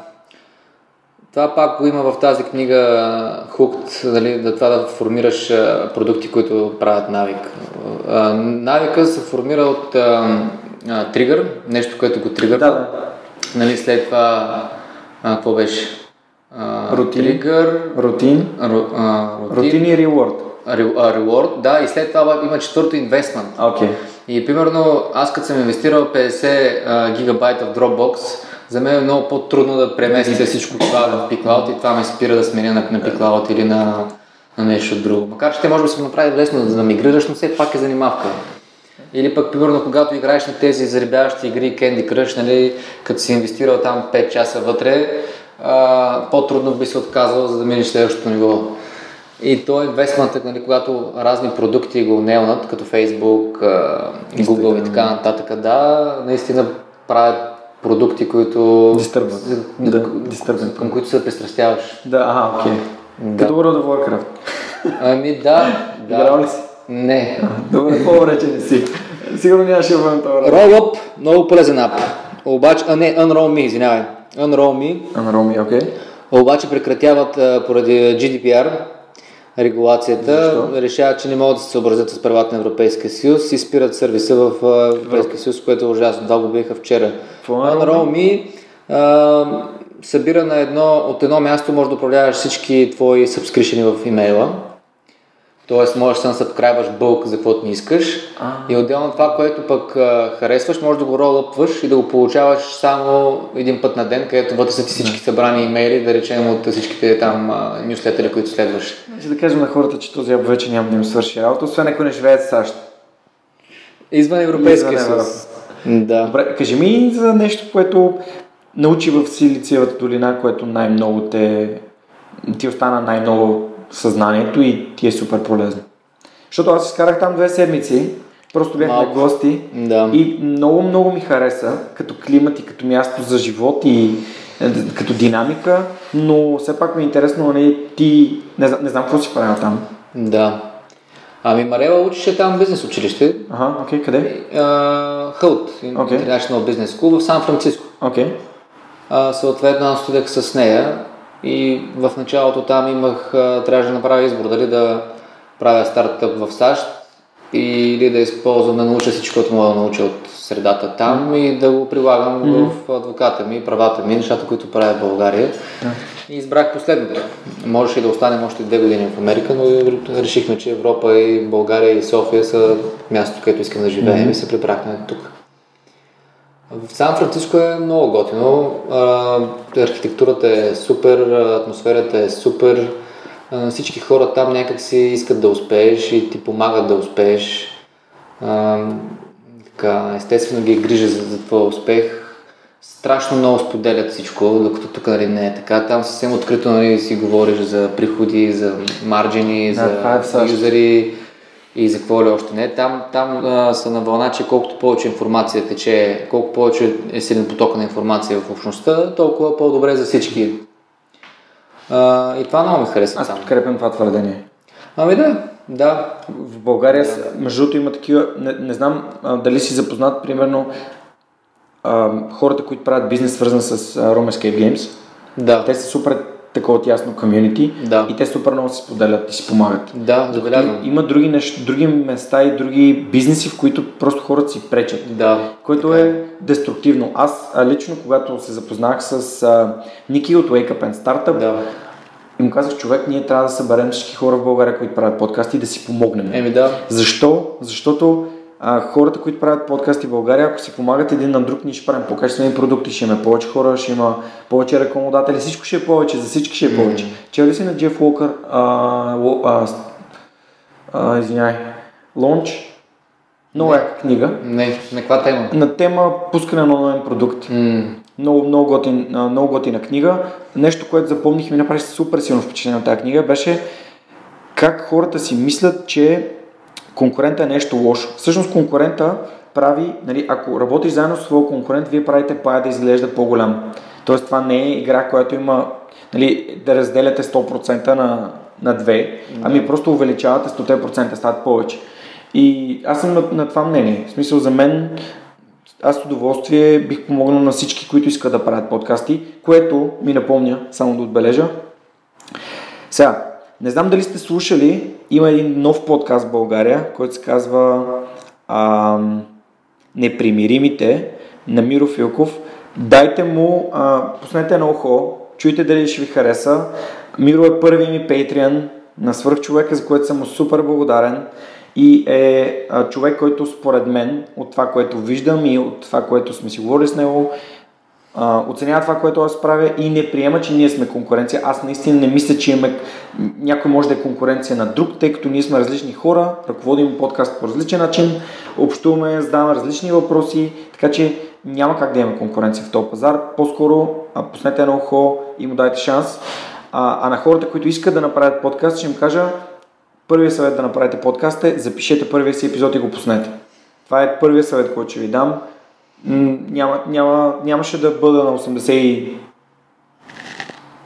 това пак го има в тази книга Хукт, нали, да това да формираш продукти, които правят навик. Навика се формира от а, тригър, нещо, което го тригър. Да, да. Нали, след това, а, какво беше? А, Рутин. Тригър, Рутин. ру, а, рутин, Рутин и а, reward, да, и след това има четвърто инвестмент. Окей. И примерно аз като съм инвестирал 50 а, гигабайта в Dropbox, за мен е много по-трудно да преместя всичко това в PiCloud и това ме спира да сменя на, на PiCloud или на, на нещо друго. Макар че те може да се направи лесно за да мигрираш, но все пак е занимавка. Или пък, примерно, когато играеш на тези заребяващи игри, Candy Crush, нали, като си инвестирал там 5 часа вътре, а, по-трудно би се отказал, за да минеш следващото ниво. И то е инвестментът, нали, когато разни продукти го нейлнат, като Facebook, а, Google и така нататък, да, наистина правят продукти, които... Дистърбват. Да. Към които се пристрастяваш. Да, ага, окей. Да. Като World of Warcraft. Ами да, да. Играл ли си? Не. Добре, по-добре, че не си. Сигурно нямаше да бъдем това време. Rollup, много полезен ап. Обаче, а не, Unroll Me, извинявай. Unroll Me, Анроми, окей. обаче прекратяват поради GDPR регулацията, Защо? решават, че не могат да се съобразят с правата на Европейския съюз и спират сервиса в Европейския съюз, което е ужасно. Това го бяха вчера. Е Unroll Unroll Me събира на едно, от едно място, може да управляваш всички твои сабскришени в имейла. Тоест можеш да насъбскрайбваш бълк за каквото не искаш. А. И отделно това, което пък а, харесваш, може да го ролъпваш и да го получаваш само един път на ден, където вътре са ти всички събрани имейли, да речем от всичките там а, нюслетери, които следваш. Значи да кажем на хората, че този ап вече няма да им свърши работа, освен ако не живеят в САЩ. Извън Европейския съюз. Да. Добре, кажи ми за нещо, което научи в Силициевата долина, което най-много те... ти остана най-много съзнанието и ти е супер полезно. Защото аз изкарах там две седмици, просто бях на Малко. гости Да. и много, много ми хареса като климат и като място за живот и е, като динамика, но все пак ми е интересно, нали, ти, не, знам- не знам какво си правил там. Да. Ами Марела учеше там бизнес училище. Ага, окей, къде? А, Хълт. International Business School в Сан Франциско. Окей. А, съответно, аз отидах с нея и в началото там имах, трябваше да направя избор дали да правя стартъп в САЩ или да използвам да науча всичко, което мога да науча от средата там и да го прилагам в адвоката ми, правата ми, нещата, които правя в България. И избрах последното. Можеше и да останем още две години в Америка, но решихме, че Европа и България и София са мястото, където искам да живеем и се прибрахме тук. В Сан Франциско е много готино. Архитектурата е супер, атмосферата е супер. Всички хора там някак си искат да успееш и ти помагат да успееш. Така, естествено ги е грижа за, за твоя успех. Страшно много споделят всичко, докато тук нали, не е така. Там съвсем открито нали, си говориш за приходи, за марджини, Да, е за САЩ. юзери и за какво ли още не. Там, там а, са на вълна, че колкото повече информация тече, колко повече е силен поток на информация в общността, толкова по-добре за всички. А, и това много ми хареса Аз подкрепям това твърдение. Ами да, да. В България, с- между другото, има такива, не, не знам а, дали си запознат, примерно, а, хората, които правят бизнес, свързан с а, Escape Games. Да, Те са супер такова тясно комюнити Да. и те супер много се споделят и си помагат. да, забелязвам. Има други, неща, други места и други бизнеси, в които просто хората си пречат. Да, Което е деструктивно. Аз а, лично, когато се запознах с а, Ники от Wake Up and Startup, да. и му казах, човек, ние трябва да съберем всички хора в България, които правят подкасти и да си помогнем. Еми да, Защо? Защото а, хората, които правят подкасти в България, ако си помагат един на друг, ние ще правим по-качествени продукти, ще има повече хора, ще има повече рекламодатели, всичко ще е повече, за всички ще е повече. Чел ли си на Джеф Уокър, а, а, а, извиняй, Launch? Много яка книга. не, на каква тема? На тема пускане на онлайн продукт. М, Много, много, готин, много готина книга. Нещо, което запомних и ми направи супер силно впечатление от тази книга, беше как хората си мислят, че конкурента е нещо лошо. Всъщност конкурента прави, нали, ако работиш заедно с своя конкурент, вие правите пая да изглежда по-голям. Тоест това не е игра, която има нали, да разделяте 100% на, на две, ами просто увеличавате 100%, стават повече. И аз съм на, на това мнение. В смисъл за мен аз с удоволствие бих помогнал на всички, които искат да правят подкасти, което ми напомня, само да отбележа. Сега, не знам дали сте слушали, има един нов подкаст в България, който се казва ам, непримиримите на Миро Филков. Дайте му, а, пуснете на ухо, чуйте дали ще ви хареса. Миро е първи ми патриан на свърхчовека, за което съм му супер благодарен и е а, човек, който според мен, от това, което виждам и от това, което сме си говорили с него, оценява това, което аз правя и не приема, че ние сме конкуренция. Аз наистина не мисля, че имаме някой може да е конкуренция на друг, тъй като ние сме различни хора, ръководим подкаст по различен начин, общуваме, задаваме различни въпроси, така че няма как да имаме конкуренция в този пазар. По-скоро а, пуснете едно ухо и му дайте шанс. А, а на хората, които искат да направят подкаст, ще им кажа, първият съвет да направите подкаст е запишете първия си епизод и го пуснете. Това е първият съвет, който ще ви дам. Няма, няма, нямаше да бъда на 85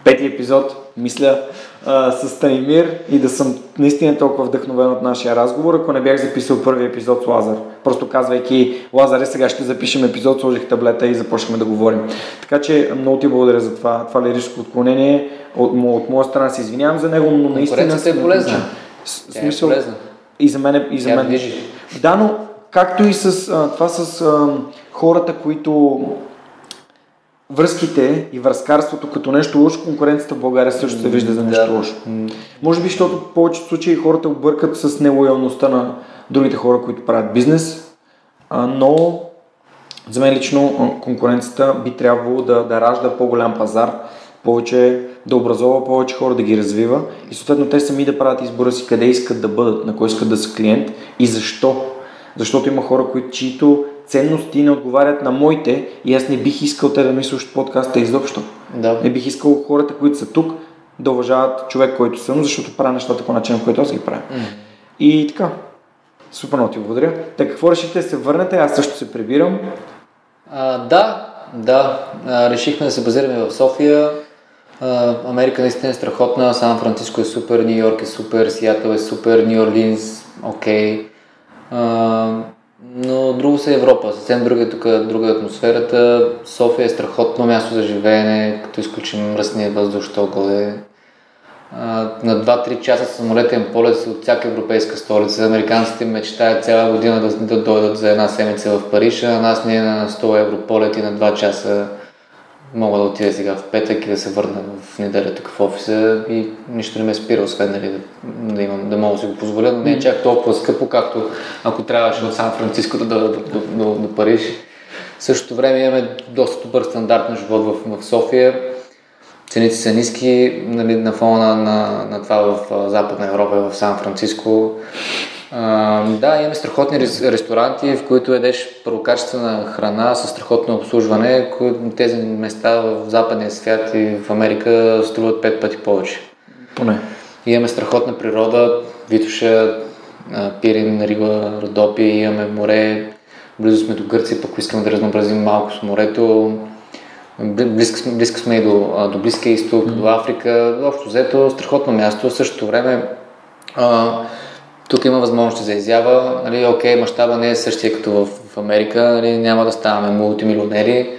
епизод, мисля, а, с Станимир и да съм наистина толкова вдъхновен от нашия разговор, ако не бях записал първи епизод с Лазар. Просто казвайки, Лазаре, сега ще запишем епизод, сложих таблета и започнахме да говорим. Така че много ти благодаря за това, това лирическо отклонение. От, от моя страна се извинявам за него, но наистина... е полезна. Смисъл, е полезна. И за мен. И за мен. Да, но както и с а, това с а, хората, които връзките и връзкарството като нещо лошо, конкуренцията в България също се вижда за нещо да. лошо. Може би, защото в повечето случаи хората объркат с нелоялността на другите хора, които правят бизнес, а, но за мен лично конкуренцията би трябвало да, да ражда по-голям пазар, повече да образова повече хора, да ги развива и съответно те сами да правят избора си къде искат да бъдат, на кой искат да са клиент и защо. Защото има хора, които чието ценности не отговарят на моите и аз не бих искал те да ми слушат подкаста изобщо. Да. Не бих искал хората, които са тук, да уважават човек, който съм, защото правя нещата по начин, който аз ги правя. Mm. И така. Супер много ти благодаря. Така, какво решихте да се върнете? Аз също се прибирам. А, да, да. А, решихме да се базираме в София. А, Америка наистина е страхотна. Сан Франциско е супер, Нью Йорк е супер, Сиатъл е супер, Нью Орлинс, окей. Okay но друго са Европа, съвсем друга е тук, друга е атмосферата. София е страхотно място за живеене, като изключим мръсния въздух, що годе. На 2-3 часа самолетен полет от всяка европейска столица. Американците мечтаят цяла година да, да дойдат за една седмица в Париж, а нас ние на 100 евро полет и на 2 часа мога да отида сега в петък и да се върна в неделя тук в офиса и нищо не ме спира, освен нали, да, да, имам, да мога да си го позволя, но не е чак толкова скъпо, както ако трябваше от Сан Франциско да дойда до, до, до, до Париж. В същото време имаме доста добър стандарт на живот в, в София. Цените са ниски нали, на фона на, на това в Западна Европа, в Сан Франциско. А, да, имаме страхотни ресторанти, в които едеш първокачествена храна с страхотно обслужване. Тези места в западния свят и в Америка струват пет пъти повече. Поне. Имаме страхотна природа, Витоша, Пирин, Рига, Родопи, имаме море, близо сме до Гърция, пък искаме да разнообразим малко с морето. Близко сме, близко сме и до, до Близкия изток, mm. до Африка. Общо взето, страхотно място. В същото време а, тук има възможности за изява. Нали, окей, мащаба не е същия като в, в Америка. Нали, няма да ставаме мултимилионери,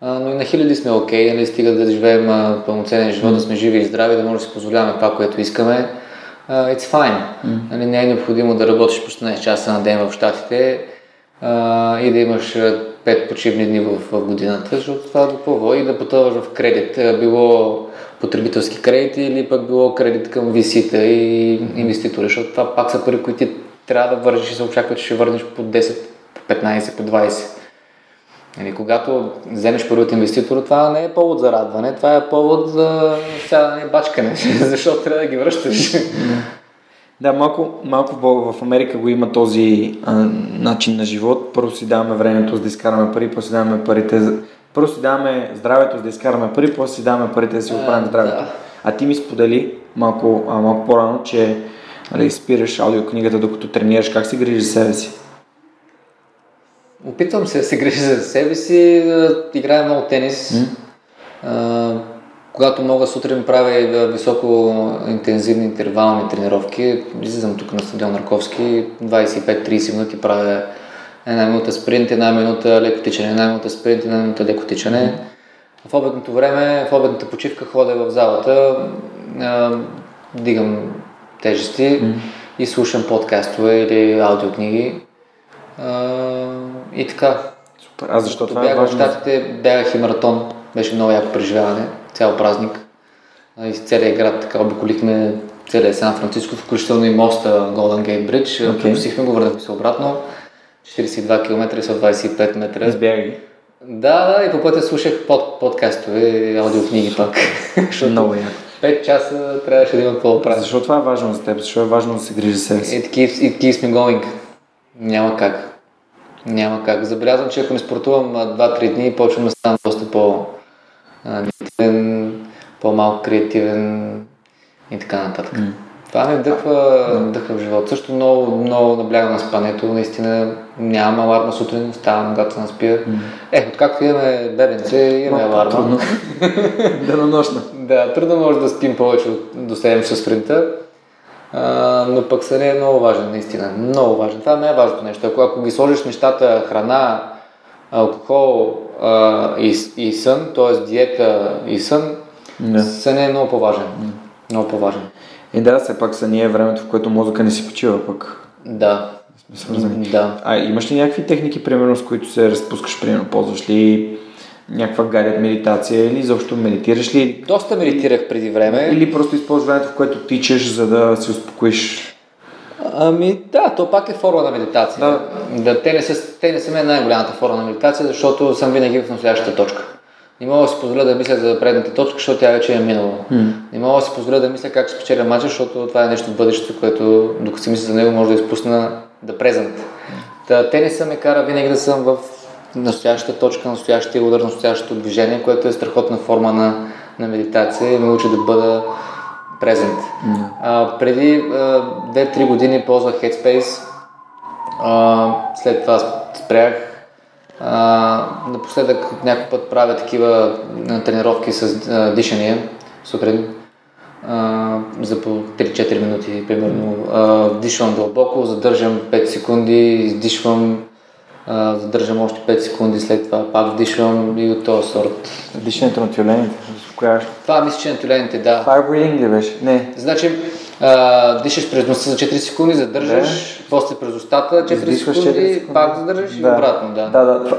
а, но и на хиляди сме окей. Нали, стига да живеем а, пълноценен живот, да сме живи и здрави, да можем да си позволяваме това, което искаме. Uh, it's fine. Mm. Нали, не е необходимо да работиш по 16 часа на ден в Штатите uh, и да имаш 5 почивни дни в, в годината, защото това е допълва и да потъваш в кредит. Било потребителски кредити или пък било кредит към висита и инвеститори, защото това пак са пари, които ти трябва да вържиш и се очаква, че ще върнеш по 10, по 15, по 20. Нали, когато вземеш пари от инвеститора, това не е повод за радване, това е повод за сядане и бачкане, защото трябва да ги връщаш. Да, малко, малко в Америка го има този а, начин на живот. Първо си даваме времето за да изкараме пари, после даваме парите за първо си даваме здравето, за да изкараме пари, после си даваме парите да си оправим здравето. Да. А ти ми сподели малко, а, малко по-рано, че нали, спираш аудиокнигата докато тренираш. Как си грижиш за себе си? Опитвам се да се грижа за себе си, играя много тенис. Mm. А, когато мога сутрин правя високо интензивни интервални тренировки, излизам тук на стадион Нарковски, 25-30 минути правя една минута спринт, една минута леко тичане, една минута спринт, една минута леко тичане. В обедното време, в обедната почивка ходя в залата, а, дигам тежести mm. и слушам подкастове или аудиокниги. А, и така. Супер. А защо Като това е в важно? Щатите, бягах и маратон. Беше много яко преживяване, цял празник. А, Из целия град така обиколихме целия Сан Франциско, включително и моста Golden Gate Bridge. Окей. Посихме го, върнахме се обратно. 42 км и 125 метра. Избягай. Да, да, и по пътя слушах под, подкастове и аудиокниги пак. Много яко. 5 часа трябваше да има какво правя. Защо това е важно за теб? Защо е важно да се грижи за себе си? It keeps, it keeps me going. Няма как. Няма как. Забелязвам, че ако не спортувам а, 2-3 дни, почвам да ставам доста по по-малко креативен и така нататък. М. Това ме вдъхва, вдъхва в живота. Също много, много наблягам на спането. Наистина нямам аларма сутрин, ставам, когато се наспия. Е, откакто имаме бебенце, имаме аларма. трудно. Денонощна. Да, трудно може да спим повече от до 7 часа сутринта, а, но пък сън е много важен, наистина. Много важен. Това е най-важното нещо. Ако, ако ги сложиш нещата, храна, алкохол а, и, и сън, т.е. диета и сън, Да. сън е много по-важен. Много по-важен. И да, все пак са ние е времето, в което мозъка не си почива пък. Да. Свързани. Да. А имаш ли някакви техники, примерно, с които се разпускаш, примерно, ползваш ли някаква гадят медитация или защо медитираш ли? Доста медитирах преди време. или просто използваш времето, в което тичаш, за да се успокоиш? Ами да, то пак е форма на медитация. Да. да те, не са, те не са най-голямата форма на медитация, защото съм винаги в настоящата точка. Не мога да си позволя да мисля за предната точка, защото тя вече е минала. Не мога да си позволя да мисля как ще спечеля матча, защото това е нещо в бъдещето, което докато си мисля за него, може да изпусна да презент. Та, те не са ме кара винаги да съм в настоящата точка, настоящия удар, настоящото движение, което е страхотна форма на, на медитация и ме учи да бъда презент. А, преди а, 2-3 години ползвах Headspace, а, след това спрях. А, напоследък някой път правя такива тренировки с а, дишания сутрин а, за по 3-4 минути, примерно. А, вдишвам дълбоко, задържам 5 секунди, издишвам, а, задържам още 5 секунди, след това пак вдишвам и от този сорт. Дишането на тюлените. Това мисля, че на тюлените, да. Fire breathing ли беше? Не. Значи, а, дишаш през носа за 4 секунди, задържаш, после през устата 4 Издишваш секунди, 4 секунди. пак задържаш и обратно, да. Да, да.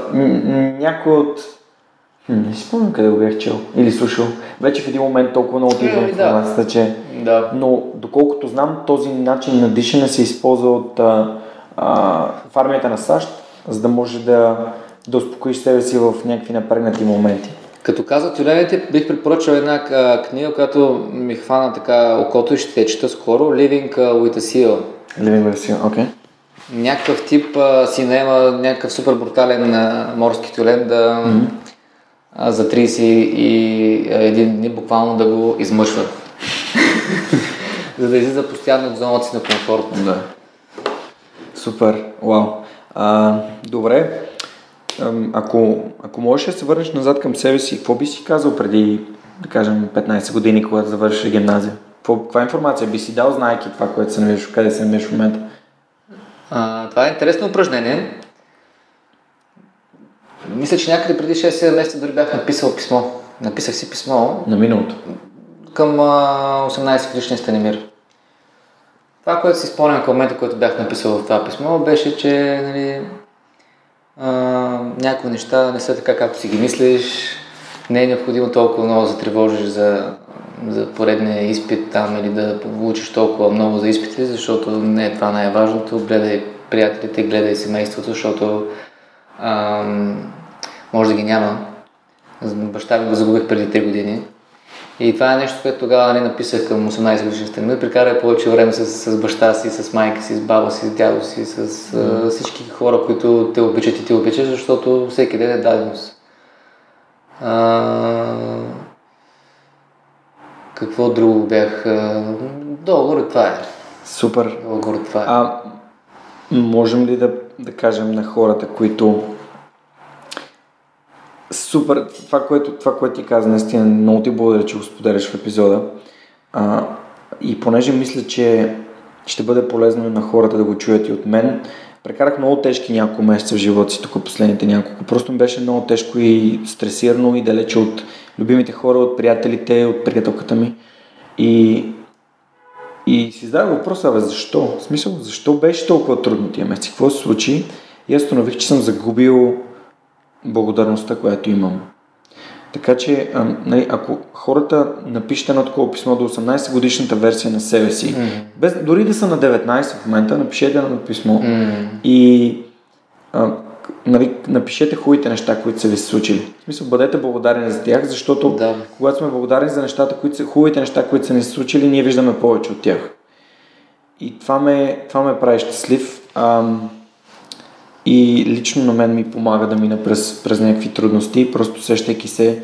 Някой от... Не си спомням къде го бях чел или слушал. Вече в един момент толкова много ти идва Еми, да. информацията, че... Да. Но доколкото знам, този начин на дишане се използва от а, а, в армията на САЩ, за да може да, да успокоиш себе си в някакви напрегнати моменти. Като каза тюлените, бих препоръчал една а, книга, която ми хвана така окото и ще я чета скоро. Living with a Seal. Living with you, окей. Някакъв тип а, си наема някакъв супер брутален а, морски тюлен да а, за 31 дни буквално да го измъчва. За да излиза постоянно от зоната си на комфорт. Да. Супер, вау. А, добре, ако, ако можеш да се върнеш назад към себе си, какво би си казал преди, да кажем, 15 години, когато завършиш гимназия? Какво, каква информация би си дал, знаеки това, което се намираш, къде се намираш в момента? А, това е интересно упражнение. Мисля, че някъде преди 6-7 месеца дори бях написал писмо. Написах си писмо На миналото. към а, 18 годишния Станимир. Това, което си спомням към момента, който бях написал в това писмо, беше, че нали, а, някои неща не са така, както си ги мислиш. Не е необходимо толкова много да тревожиш за, за поредния изпит там или да получиш толкова много за изпити, защото не е това най-важното. Гледай приятелите, гледай семейството, защото ам, може да ги няма. Баща ми го загубих преди 3 години. И това е нещо, което тогава нали, написах към 18 годишни страни. Прекарай повече време с, с баща си, с майка си, с баба си, с дядо си, с mm. а, всички хора, които те обичат и ти обичаш, защото всеки ден е даденост. А, какво друго бях? Долу-горе това е. Супер. Долу-горе това е. А можем ли да, да кажем на хората, които Супер, това което, това, което ти каза, наистина много ти благодаря, че го споделяш в епизода. А, и понеже мисля, че ще бъде полезно на хората да го чуят и от мен, прекарах много тежки няколко месеца в живота си, тук последните няколко. Просто ми беше много тежко и стресирано и далече от любимите хора, от приятелите, от приятелката ми. И, и си задавах въпроса, бе, защо? В смисъл, защо беше толкова трудно тия месеци? Какво се случи? и аз установих, че съм загубил благодарността, която имам. Така че, а, нали, ако хората напишат едно такова писмо до 18 годишната версия на себе си, mm. без, дори да са на 19 в момента, напишете едно писмо mm. и а, нали, напишете хубавите неща, които са ви се случили. В смисъл, бъдете благодарни за тях, защото да. когато сме благодарни за нещата, които са, хубавите неща, които са ни се случили, ние виждаме повече от тях. И това ме, това ме прави щастлив. Ам, и лично на мен ми помага да мина през, през някакви трудности, просто сещайки се,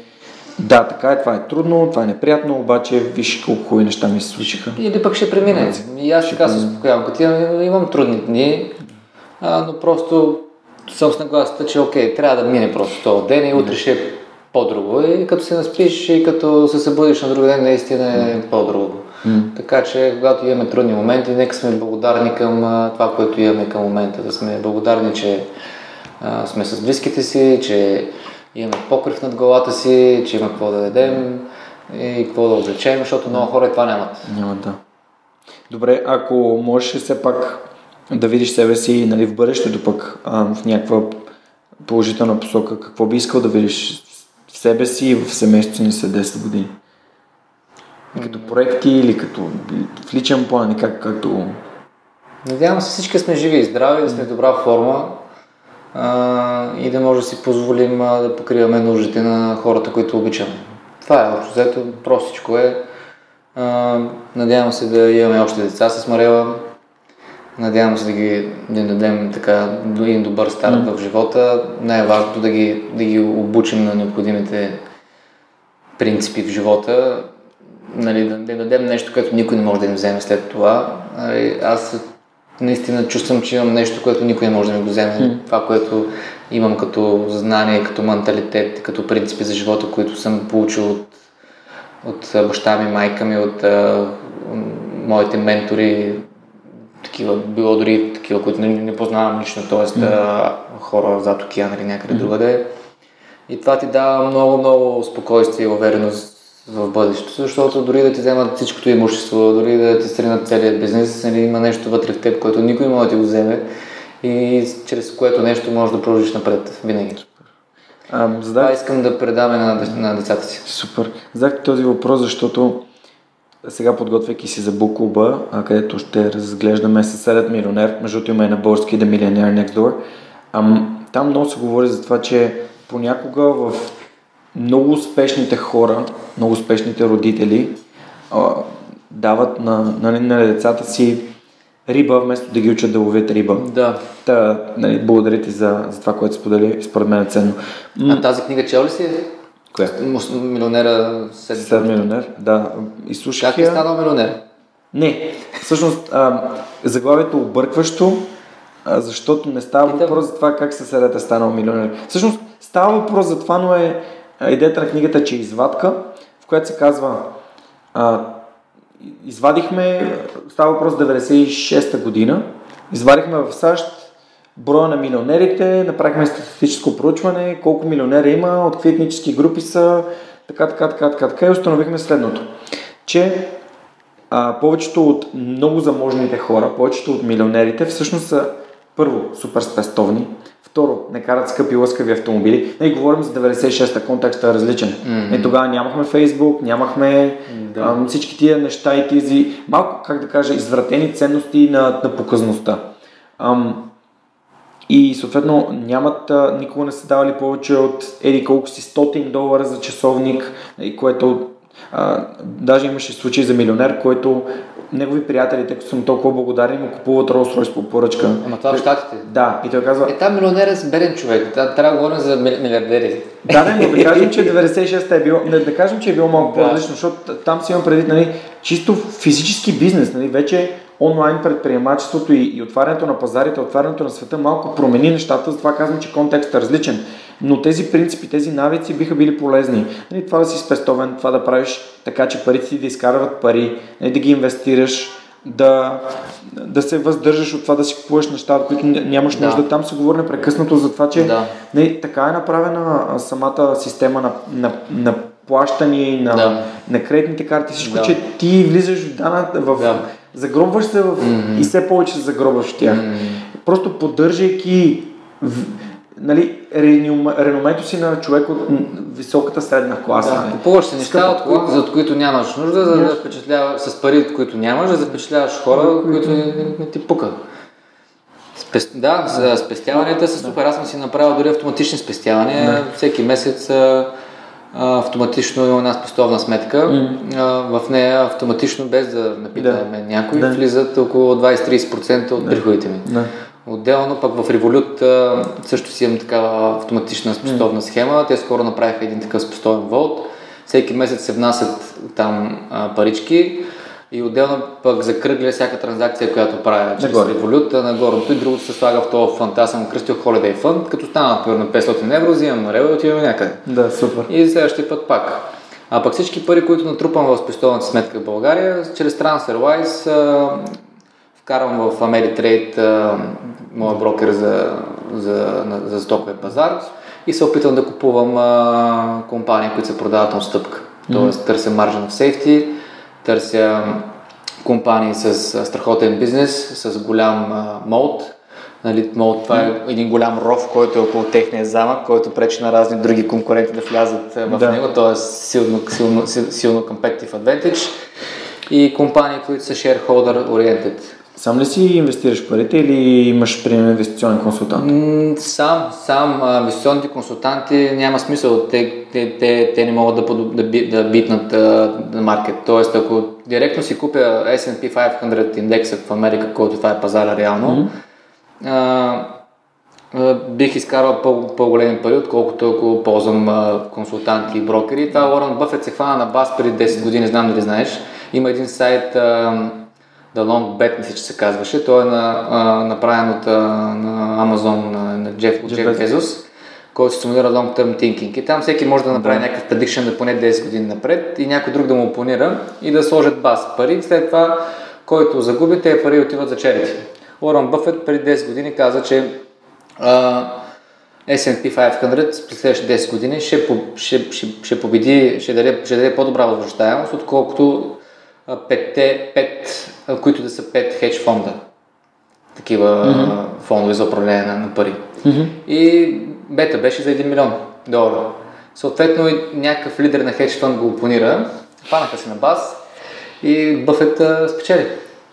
да, така е, това е трудно, това е неприятно, обаче виж колко хубави неща ми се случиха. Или пък ще премине. И аз така се успокоявам. Като имам трудни дни, а, но просто съм с нагласата, че окей, трябва да мине просто този ден и утре ще е по-друго. И като се наспиш и като се събудиш на друг ден, наистина е по-друго. Mm. Така че, когато имаме трудни моменти, нека сме благодарни към а, това, което имаме към момента. Да сме благодарни, че а, сме с близките си, че имаме покрив над главата си, че има какво да дадем и какво да облечем, защото много хора това нямат. Нямат, да. Добре, ако можеш все пак да видиш себе си нали, в бъдещето пък а, в някаква положителна посока, какво би искал да видиш в себе си и в семейството ни след 10 години? Като проекти или като в личен план как, както... Надявам се всички сме живи и здрави, да сме в добра форма а, и да може да си позволим а, да покриваме нуждите на хората, които обичаме. Това е общо взето, простичко е. А, надявам се да имаме още деца с Марела. Надявам се да ги да дадем така един добър старт mm. в живота. Най-важното да ги, да ги обучим на необходимите принципи в живота нали, да, да дадем нещо, което никой не може да ни вземе след това. Нали, аз наистина чувствам, че имам нещо, което никой не може да ми го вземе. Mm. Това, което имам като знание, като менталитет, като принципи за живота, които съм получил от, от баща ми, майка ми, от а, моите ментори, такива, било дори такива, които не, не познавам лично, т.е. Mm. хора зад океан или някъде mm. другаде. И това ти дава много, много спокойствие и увереност в бъдещето, защото дори да ти вземат всичкото имущество, дори да ти сринат целият бизнес, нали, има нещо вътре в теб, което никой не може да ти го вземе и чрез което нещо можеш да продължиш напред винаги. А, задах... Това искам да предаме на, на децата си. Супер. Задах този въпрос, защото сега подготвяйки си за Буклуба, където ще разглеждаме съседът милионер, между има и на български The Millionaire Next Door, ам, там много се говори за това, че понякога в много успешните хора, много успешните родители а, дават на, на, на децата си риба, вместо да ги учат да ловят риба. Да. Та, нали, благодаря ти за, за това, което сподели, според мен е ценно. А тази книга чел ли си? Коя? Милионера след... След милионер, да. Изслушах Как е станал милионер? Не, всъщност а, заглавието объркващо, а, защото не става въпрос за това как съседът е станал милионер. Всъщност става въпрос за това, но е идеята на книгата, че е извадка, в която се казва а, извадихме, става въпрос 96-та година, извадихме в САЩ броя на милионерите, направихме статистическо проучване, колко милионери има, от какви етнически групи са, така, така, така, така, така и установихме следното, че а, повечето от много заможните хора, повечето от милионерите всъщност са първо супер спестовни, Второ, не карат скъпи лъскави автомобили. Не говорим за 96-та, контекста е различен. Mm-hmm. Е, тогава нямахме Фейсбук, нямахме да. ам, всички тия неща и тези малко, как да кажа, извратени ценности на, на показността. Ам, и съответно нямат, а, никога не са давали повече от еди колко си 100 долара за часовник, и което а, даже имаше случай за милионер, който негови приятели, тъй като съм толкова благодарен, му купуват Rolls Royce по поръчка. Ама това в Штатите? Да, и той казва... Е, там милионер е сберен човек, трябва да говорим за милиардери. Да, не, но да кажем, че 96-та е било, не, да кажем, че е било малко по-различно, защото там си имам предвид, нали, чисто физически бизнес, нали, вече онлайн предприемачеството и, и отварянето на пазарите, отварянето на света малко промени нещата, затова казвам, че контекстът е различен. Но тези принципи, тези навици биха били полезни. Нали, това да си спестовен, това да правиш така, че парите ти да изкарват пари, нали, да ги инвестираш, да, да се въздържаш от това да си купуваш неща, от които нямаш да. нужда. Там се говори непрекъснато за това, че да. не, така е направена самата система на, на, на плащане, на, да. на кредитните карти, всичко, да. че ти влизаш в дана, в, да. загробваш се в, mm-hmm. и все повече се загробваш в тях. Mm-hmm. Просто поддържайки нали, реномето си на човек от високата средна класа. Да, купуваш си неща, от, кои, за които нямаш нужда, за да впечатляваш с пари, от които нямаш, да запечатляваш хора, които не, не ти пука. Спес... Да, за спестяванията са супер. Аз съм си направил дори автоматични спестявания. Да. Всеки месец а, автоматично има една спестовна сметка. Mm. А, в нея автоматично, без да напитаме да. някой, да. влизат около 20-30% от приходите ми. Да. Отделно пък в Revolut също си имам такава автоматична спестовна схема. Те скоро направиха един такъв спестовен волт. Всеки месец се внасят там а, парички и отделно пък закръгля всяка транзакция, която правя чрез Revolut на горното и другото се слага в този фонд. Аз съм кръстил Holiday Fund, като стана на 500 евро, взимам на Revolut и отивам някъде. Да, супер. И следващия път пак. А пък всички пари, които натрупам в спестовната сметка в България, чрез TransferWise вкарвам в Ameritrade моя брокер за, за, за стоковия пазар и се опитвам да купувам а, компании, които се продават на отстъпка. Тоест mm-hmm. търся margin of safety, търся компании с страхотен бизнес, с голям а, мод. Нали, мод, това е един голям ров, който е около техния замък, който пречи на разни други конкуренти да влязат в да. него, т.е. силно, силно, силно competitive advantage и компании, които са shareholder oriented. Сам ли си инвестираш парите или имаш при инвестиционен консултант? Сам, сам. Инвестиционните консултанти няма смисъл. Те, те, те, те не могат да, да, да битнат на маркет. Тоест, ако директно си купя S&P 500 индекса в Америка, който това е пазара реално, mm-hmm. а, а, бих изкарал по, по-големи пари, отколкото ако ползвам а, консултанти и брокери. Това Уорън Бъфет се хвана на бас преди 10 години, знам дали знаеш. Има един сайт а, The Long Bet, мисля, че се казваше. Той е на, а, направен от а, на Amazon, на, на Джеф, Джеф, Джеф Безос, който се стимулира Long Term Thinking. И там всеки може да направи да. някакъв prediction да поне 10 години напред и някой друг да му опонира и да сложат бас пари. След това, който загуби, тези пари отиват за черити. Уорън Бъфет преди 10 години каза, че а, S&P 500 през следващите 10 години ще, ще, ще, ще победи, ще даде, ще даде по-добра възвръщаемост, отколкото петте, пет, които да са пет хедж фонда. Такива mm-hmm. фондове за управление на, на пари. Mm-hmm. И бета беше за 1 милион долара. Съответно, някакъв лидер на хедж фонд го опонира, фанаха се на бас и Бъфет спечели.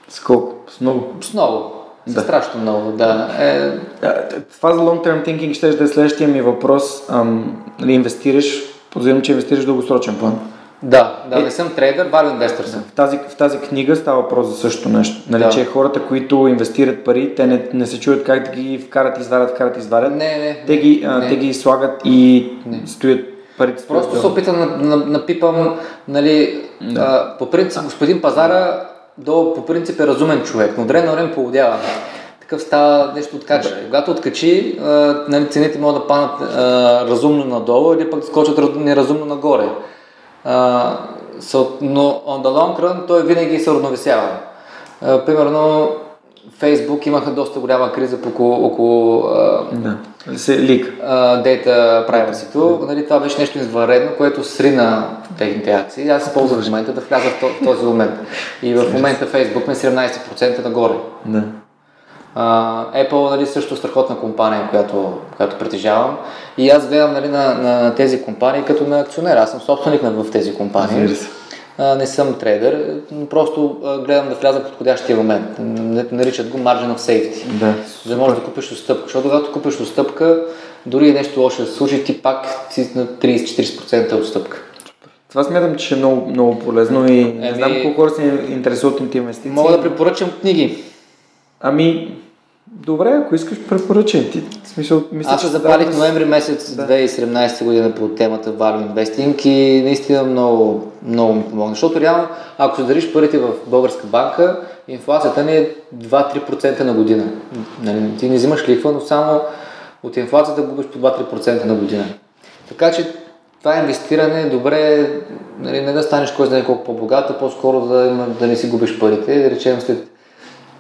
С колко? С много? С много. Да. страшно много, да. Е... Това за long term thinking ще да е следващия ми въпрос. Ам, нали, инвестираш, подозирам, че инвестираш в дългосрочен план. Да, да, е, не съм трейдър, value инвестор съм. В тази, в тази книга става въпрос за същото нещо. Нали, да. че хората, които инвестират пари, те не, не се чуят как да ги вкарат, извадят, вкарат, извадят. Не, не. Те ги, не. те ги слагат и не. стоят парите. Просто се опитам да на, напипам, нали, да. а, по принцип, господин Пазара, до, по принцип е разумен човек, но време на време поводява такъв става нещо откача. Да. Когато откачи, а, нали, цените могат да паднат а, разумно надолу или пък да скочат неразумно нагоре. А, но on the long run той винаги се равновесява. примерно Facebook имаха доста голяма криза около, около да. Лик. Data privacy да. нали, това беше нещо извънредно, което срина техните акции. Аз се ползвах в момента да вляза в този момент. И в момента Facebook ме 17% нагоре. Да. Uh, Apple нали, също страхотна компания, която, която притежавам. И аз гледам нали, на, на тези компании като на акционер. Аз съм собственик в тези компании. Uh, не съм трейдер, просто uh, гледам да вляза в подходящия момент. Наричат го margin of safety. Да, за да можеш да купиш отстъпка. Защото когато купиш отстъпка, дори нещо лошо да се случи, ти пак си на 30-40% отстъпка. Това смятам, че е много, много полезно и не Еми... знам колко хора се интересуват от инвестиции. Мога да препоръчам книги. Ами, Добре, ако искаш, препоръчай. Ти, смисъл, мисля, Аз запалих да, ноември месец да. 2017 година по темата Value Investing и наистина много, много ми помогна. Защото реално, ако се дариш парите в българска банка, инфлацията ни е 2-3% на година. Нали, ти не взимаш лихва, но само от инфлацията губиш по 2-3% на година. Така че това инвестиране е добре, нали, не да станеш кой знае колко по-богат, по-скоро да, да не си губиш парите. Да речем след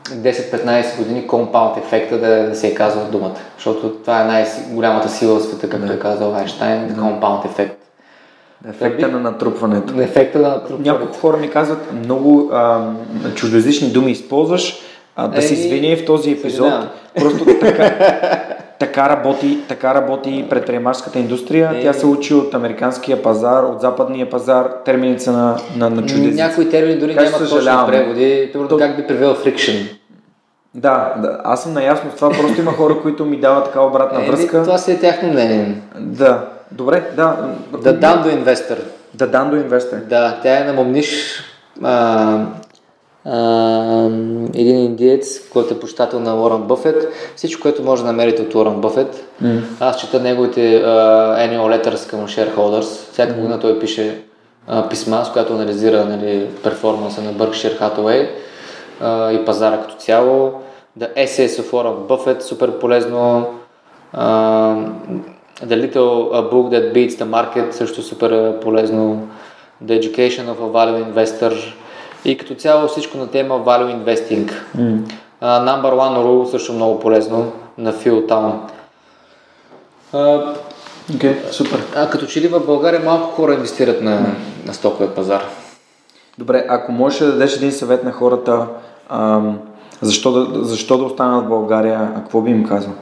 10-15 години компаунд ефекта да, да се е казва думата. Защото това е най-голямата сила в света, както е казал Айнштайн, компаунд ефект. Ефекта на натрупването. Ефекта на натрупването. Няколко хора ми казват много а, чуждоязични думи използваш, а, да се извини в този епизод. Просто така, така работи, така работи предприемаческата индустрия. Е. Тя се учи от американския пазар, от западния пазар, термините са на, на, на чужди Някои термини дори нямат съжалявам. преводи. Примерно То- как би превел friction. Да, да, аз съм наясно с това, просто има хора, които ми дават така обратна Е, връзка. това си е тяхно мнение. Да, добре, да. Да дам до инвестор. Да дам до инвестор. Да, тя е на Момниш, а, а, един индиец, който е почитател на Уорън Бъфет. Всичко, което може да намерите от Уорън Бъфет. М. Аз чета неговите а, annual letters към shareholders. Всяка година той пише а, писма, с която анализира нали, перформанса на Berkshire Hathaway а, и пазара като цяло. The Essays of Warren Buffett, супер полезно. А, the Little Book That Beats the Market, също супер полезно. The Education of a Value Investor и като цяло всичко на тема Value Investing. М. А, number One Rule също много полезно на Phil Town. Окей, супер. а като че ли в България малко хора инвестират на, на стоковия пазар. Добре, ако можеш да дадеш един съвет на хората, ам, защо, да, защо да останат в България, а какво би им казал?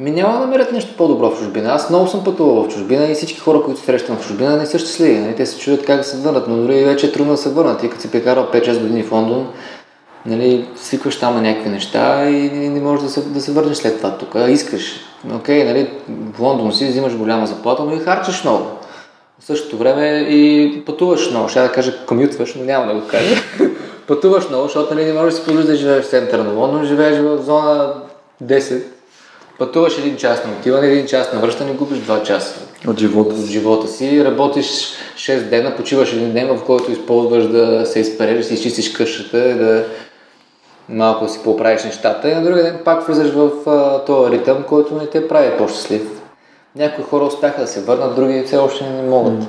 Ми няма да намерят нещо по-добро в чужбина. Аз много съм пътувал в чужбина и всички хора, които срещам в чужбина, не са щастливи. Нали? Те се чудят как да се върнат, но дори вече е трудно да се върнат. И като си прекарал 5-6 години в Лондон, нали, свикваш там на някакви неща и не можеш да се, да се върнеш след това тук. Искаш. Окей, нали, в Лондон си взимаш голяма заплата, но и харчиш много. В същото време и пътуваш много. Ще да кажа комютваш, но няма да го кажа. пътуваш много, защото нали, не можеш да си позволиш да живееш в центъра на Лондон, живееш в зона 10. Пътуваш един час на отиване, един час на връщане, губиш 2 часа От живота от си. живота си, работиш 6 дена, почиваш един ден, в който използваш да се изпереш, да си изчистиш къщата, да малко си поправиш нещата и на другия ден пак влизаш в а, този ритъм, който не те прави по-щастлив. Някои хора успяха да се върнат, други все още не могат.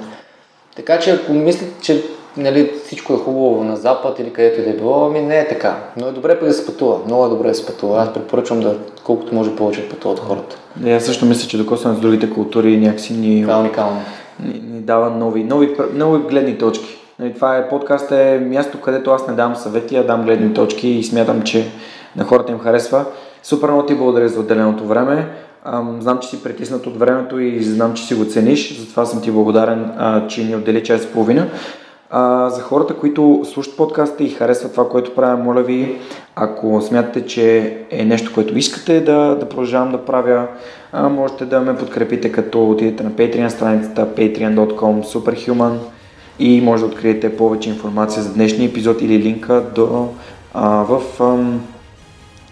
Така че ако мислите, че нали, всичко е хубаво на Запад или където и да е било, ами не е така. Но е добре пък да се пътува. Много е добре да се пътува. Аз препоръчвам да колкото може повече пътуват хората. Да, аз също мисля, че докосване с другите култури някакси ни, Това е уникално. ни, ни дава нови, нови, нови гледни точки. Нали, Това е подкаст е място, където аз не дам съвети, а дам гледни точки и смятам, че на хората им харесва. Супер много ти благодаря за отделеното време. Ам, знам, че си притиснат от времето и знам, че си го цениш. Затова съм ти благодарен, а, че ни отдели час и половина. А, за хората, които слушат подкаста и харесват това, което правя, моля ви, ако смятате, че е нещо, което искате да, да продължавам да правя, а, можете да ме подкрепите като отидете на Patreon страницата patreon.com superhuman и може да откриете повече информация за днешния епизод или линка до, а, в ам,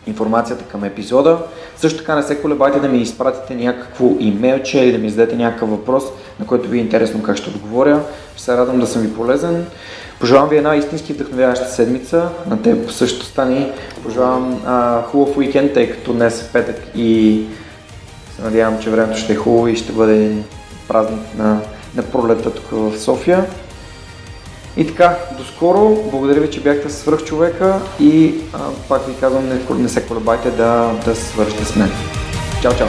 информацията към епизода. Също така не се колебайте да ми изпратите някакво имейлче или да ми зададете някакъв въпрос, на който ви е интересно как ще отговоря. Ще се радвам да съм ви полезен. Пожелавам ви една истински вдъхновяваща седмица. На теб също стани. Пожелавам а, хубав уикенд, тъй като днес е петък и се надявам, че времето ще е хубаво и ще бъде празник на, на пролета тук в София. И така, до скоро. Благодаря ви, че бяхте с свръхчовека и а, пак ви казвам, не, не се колебайте да, да свършите с мен. Чао, чао!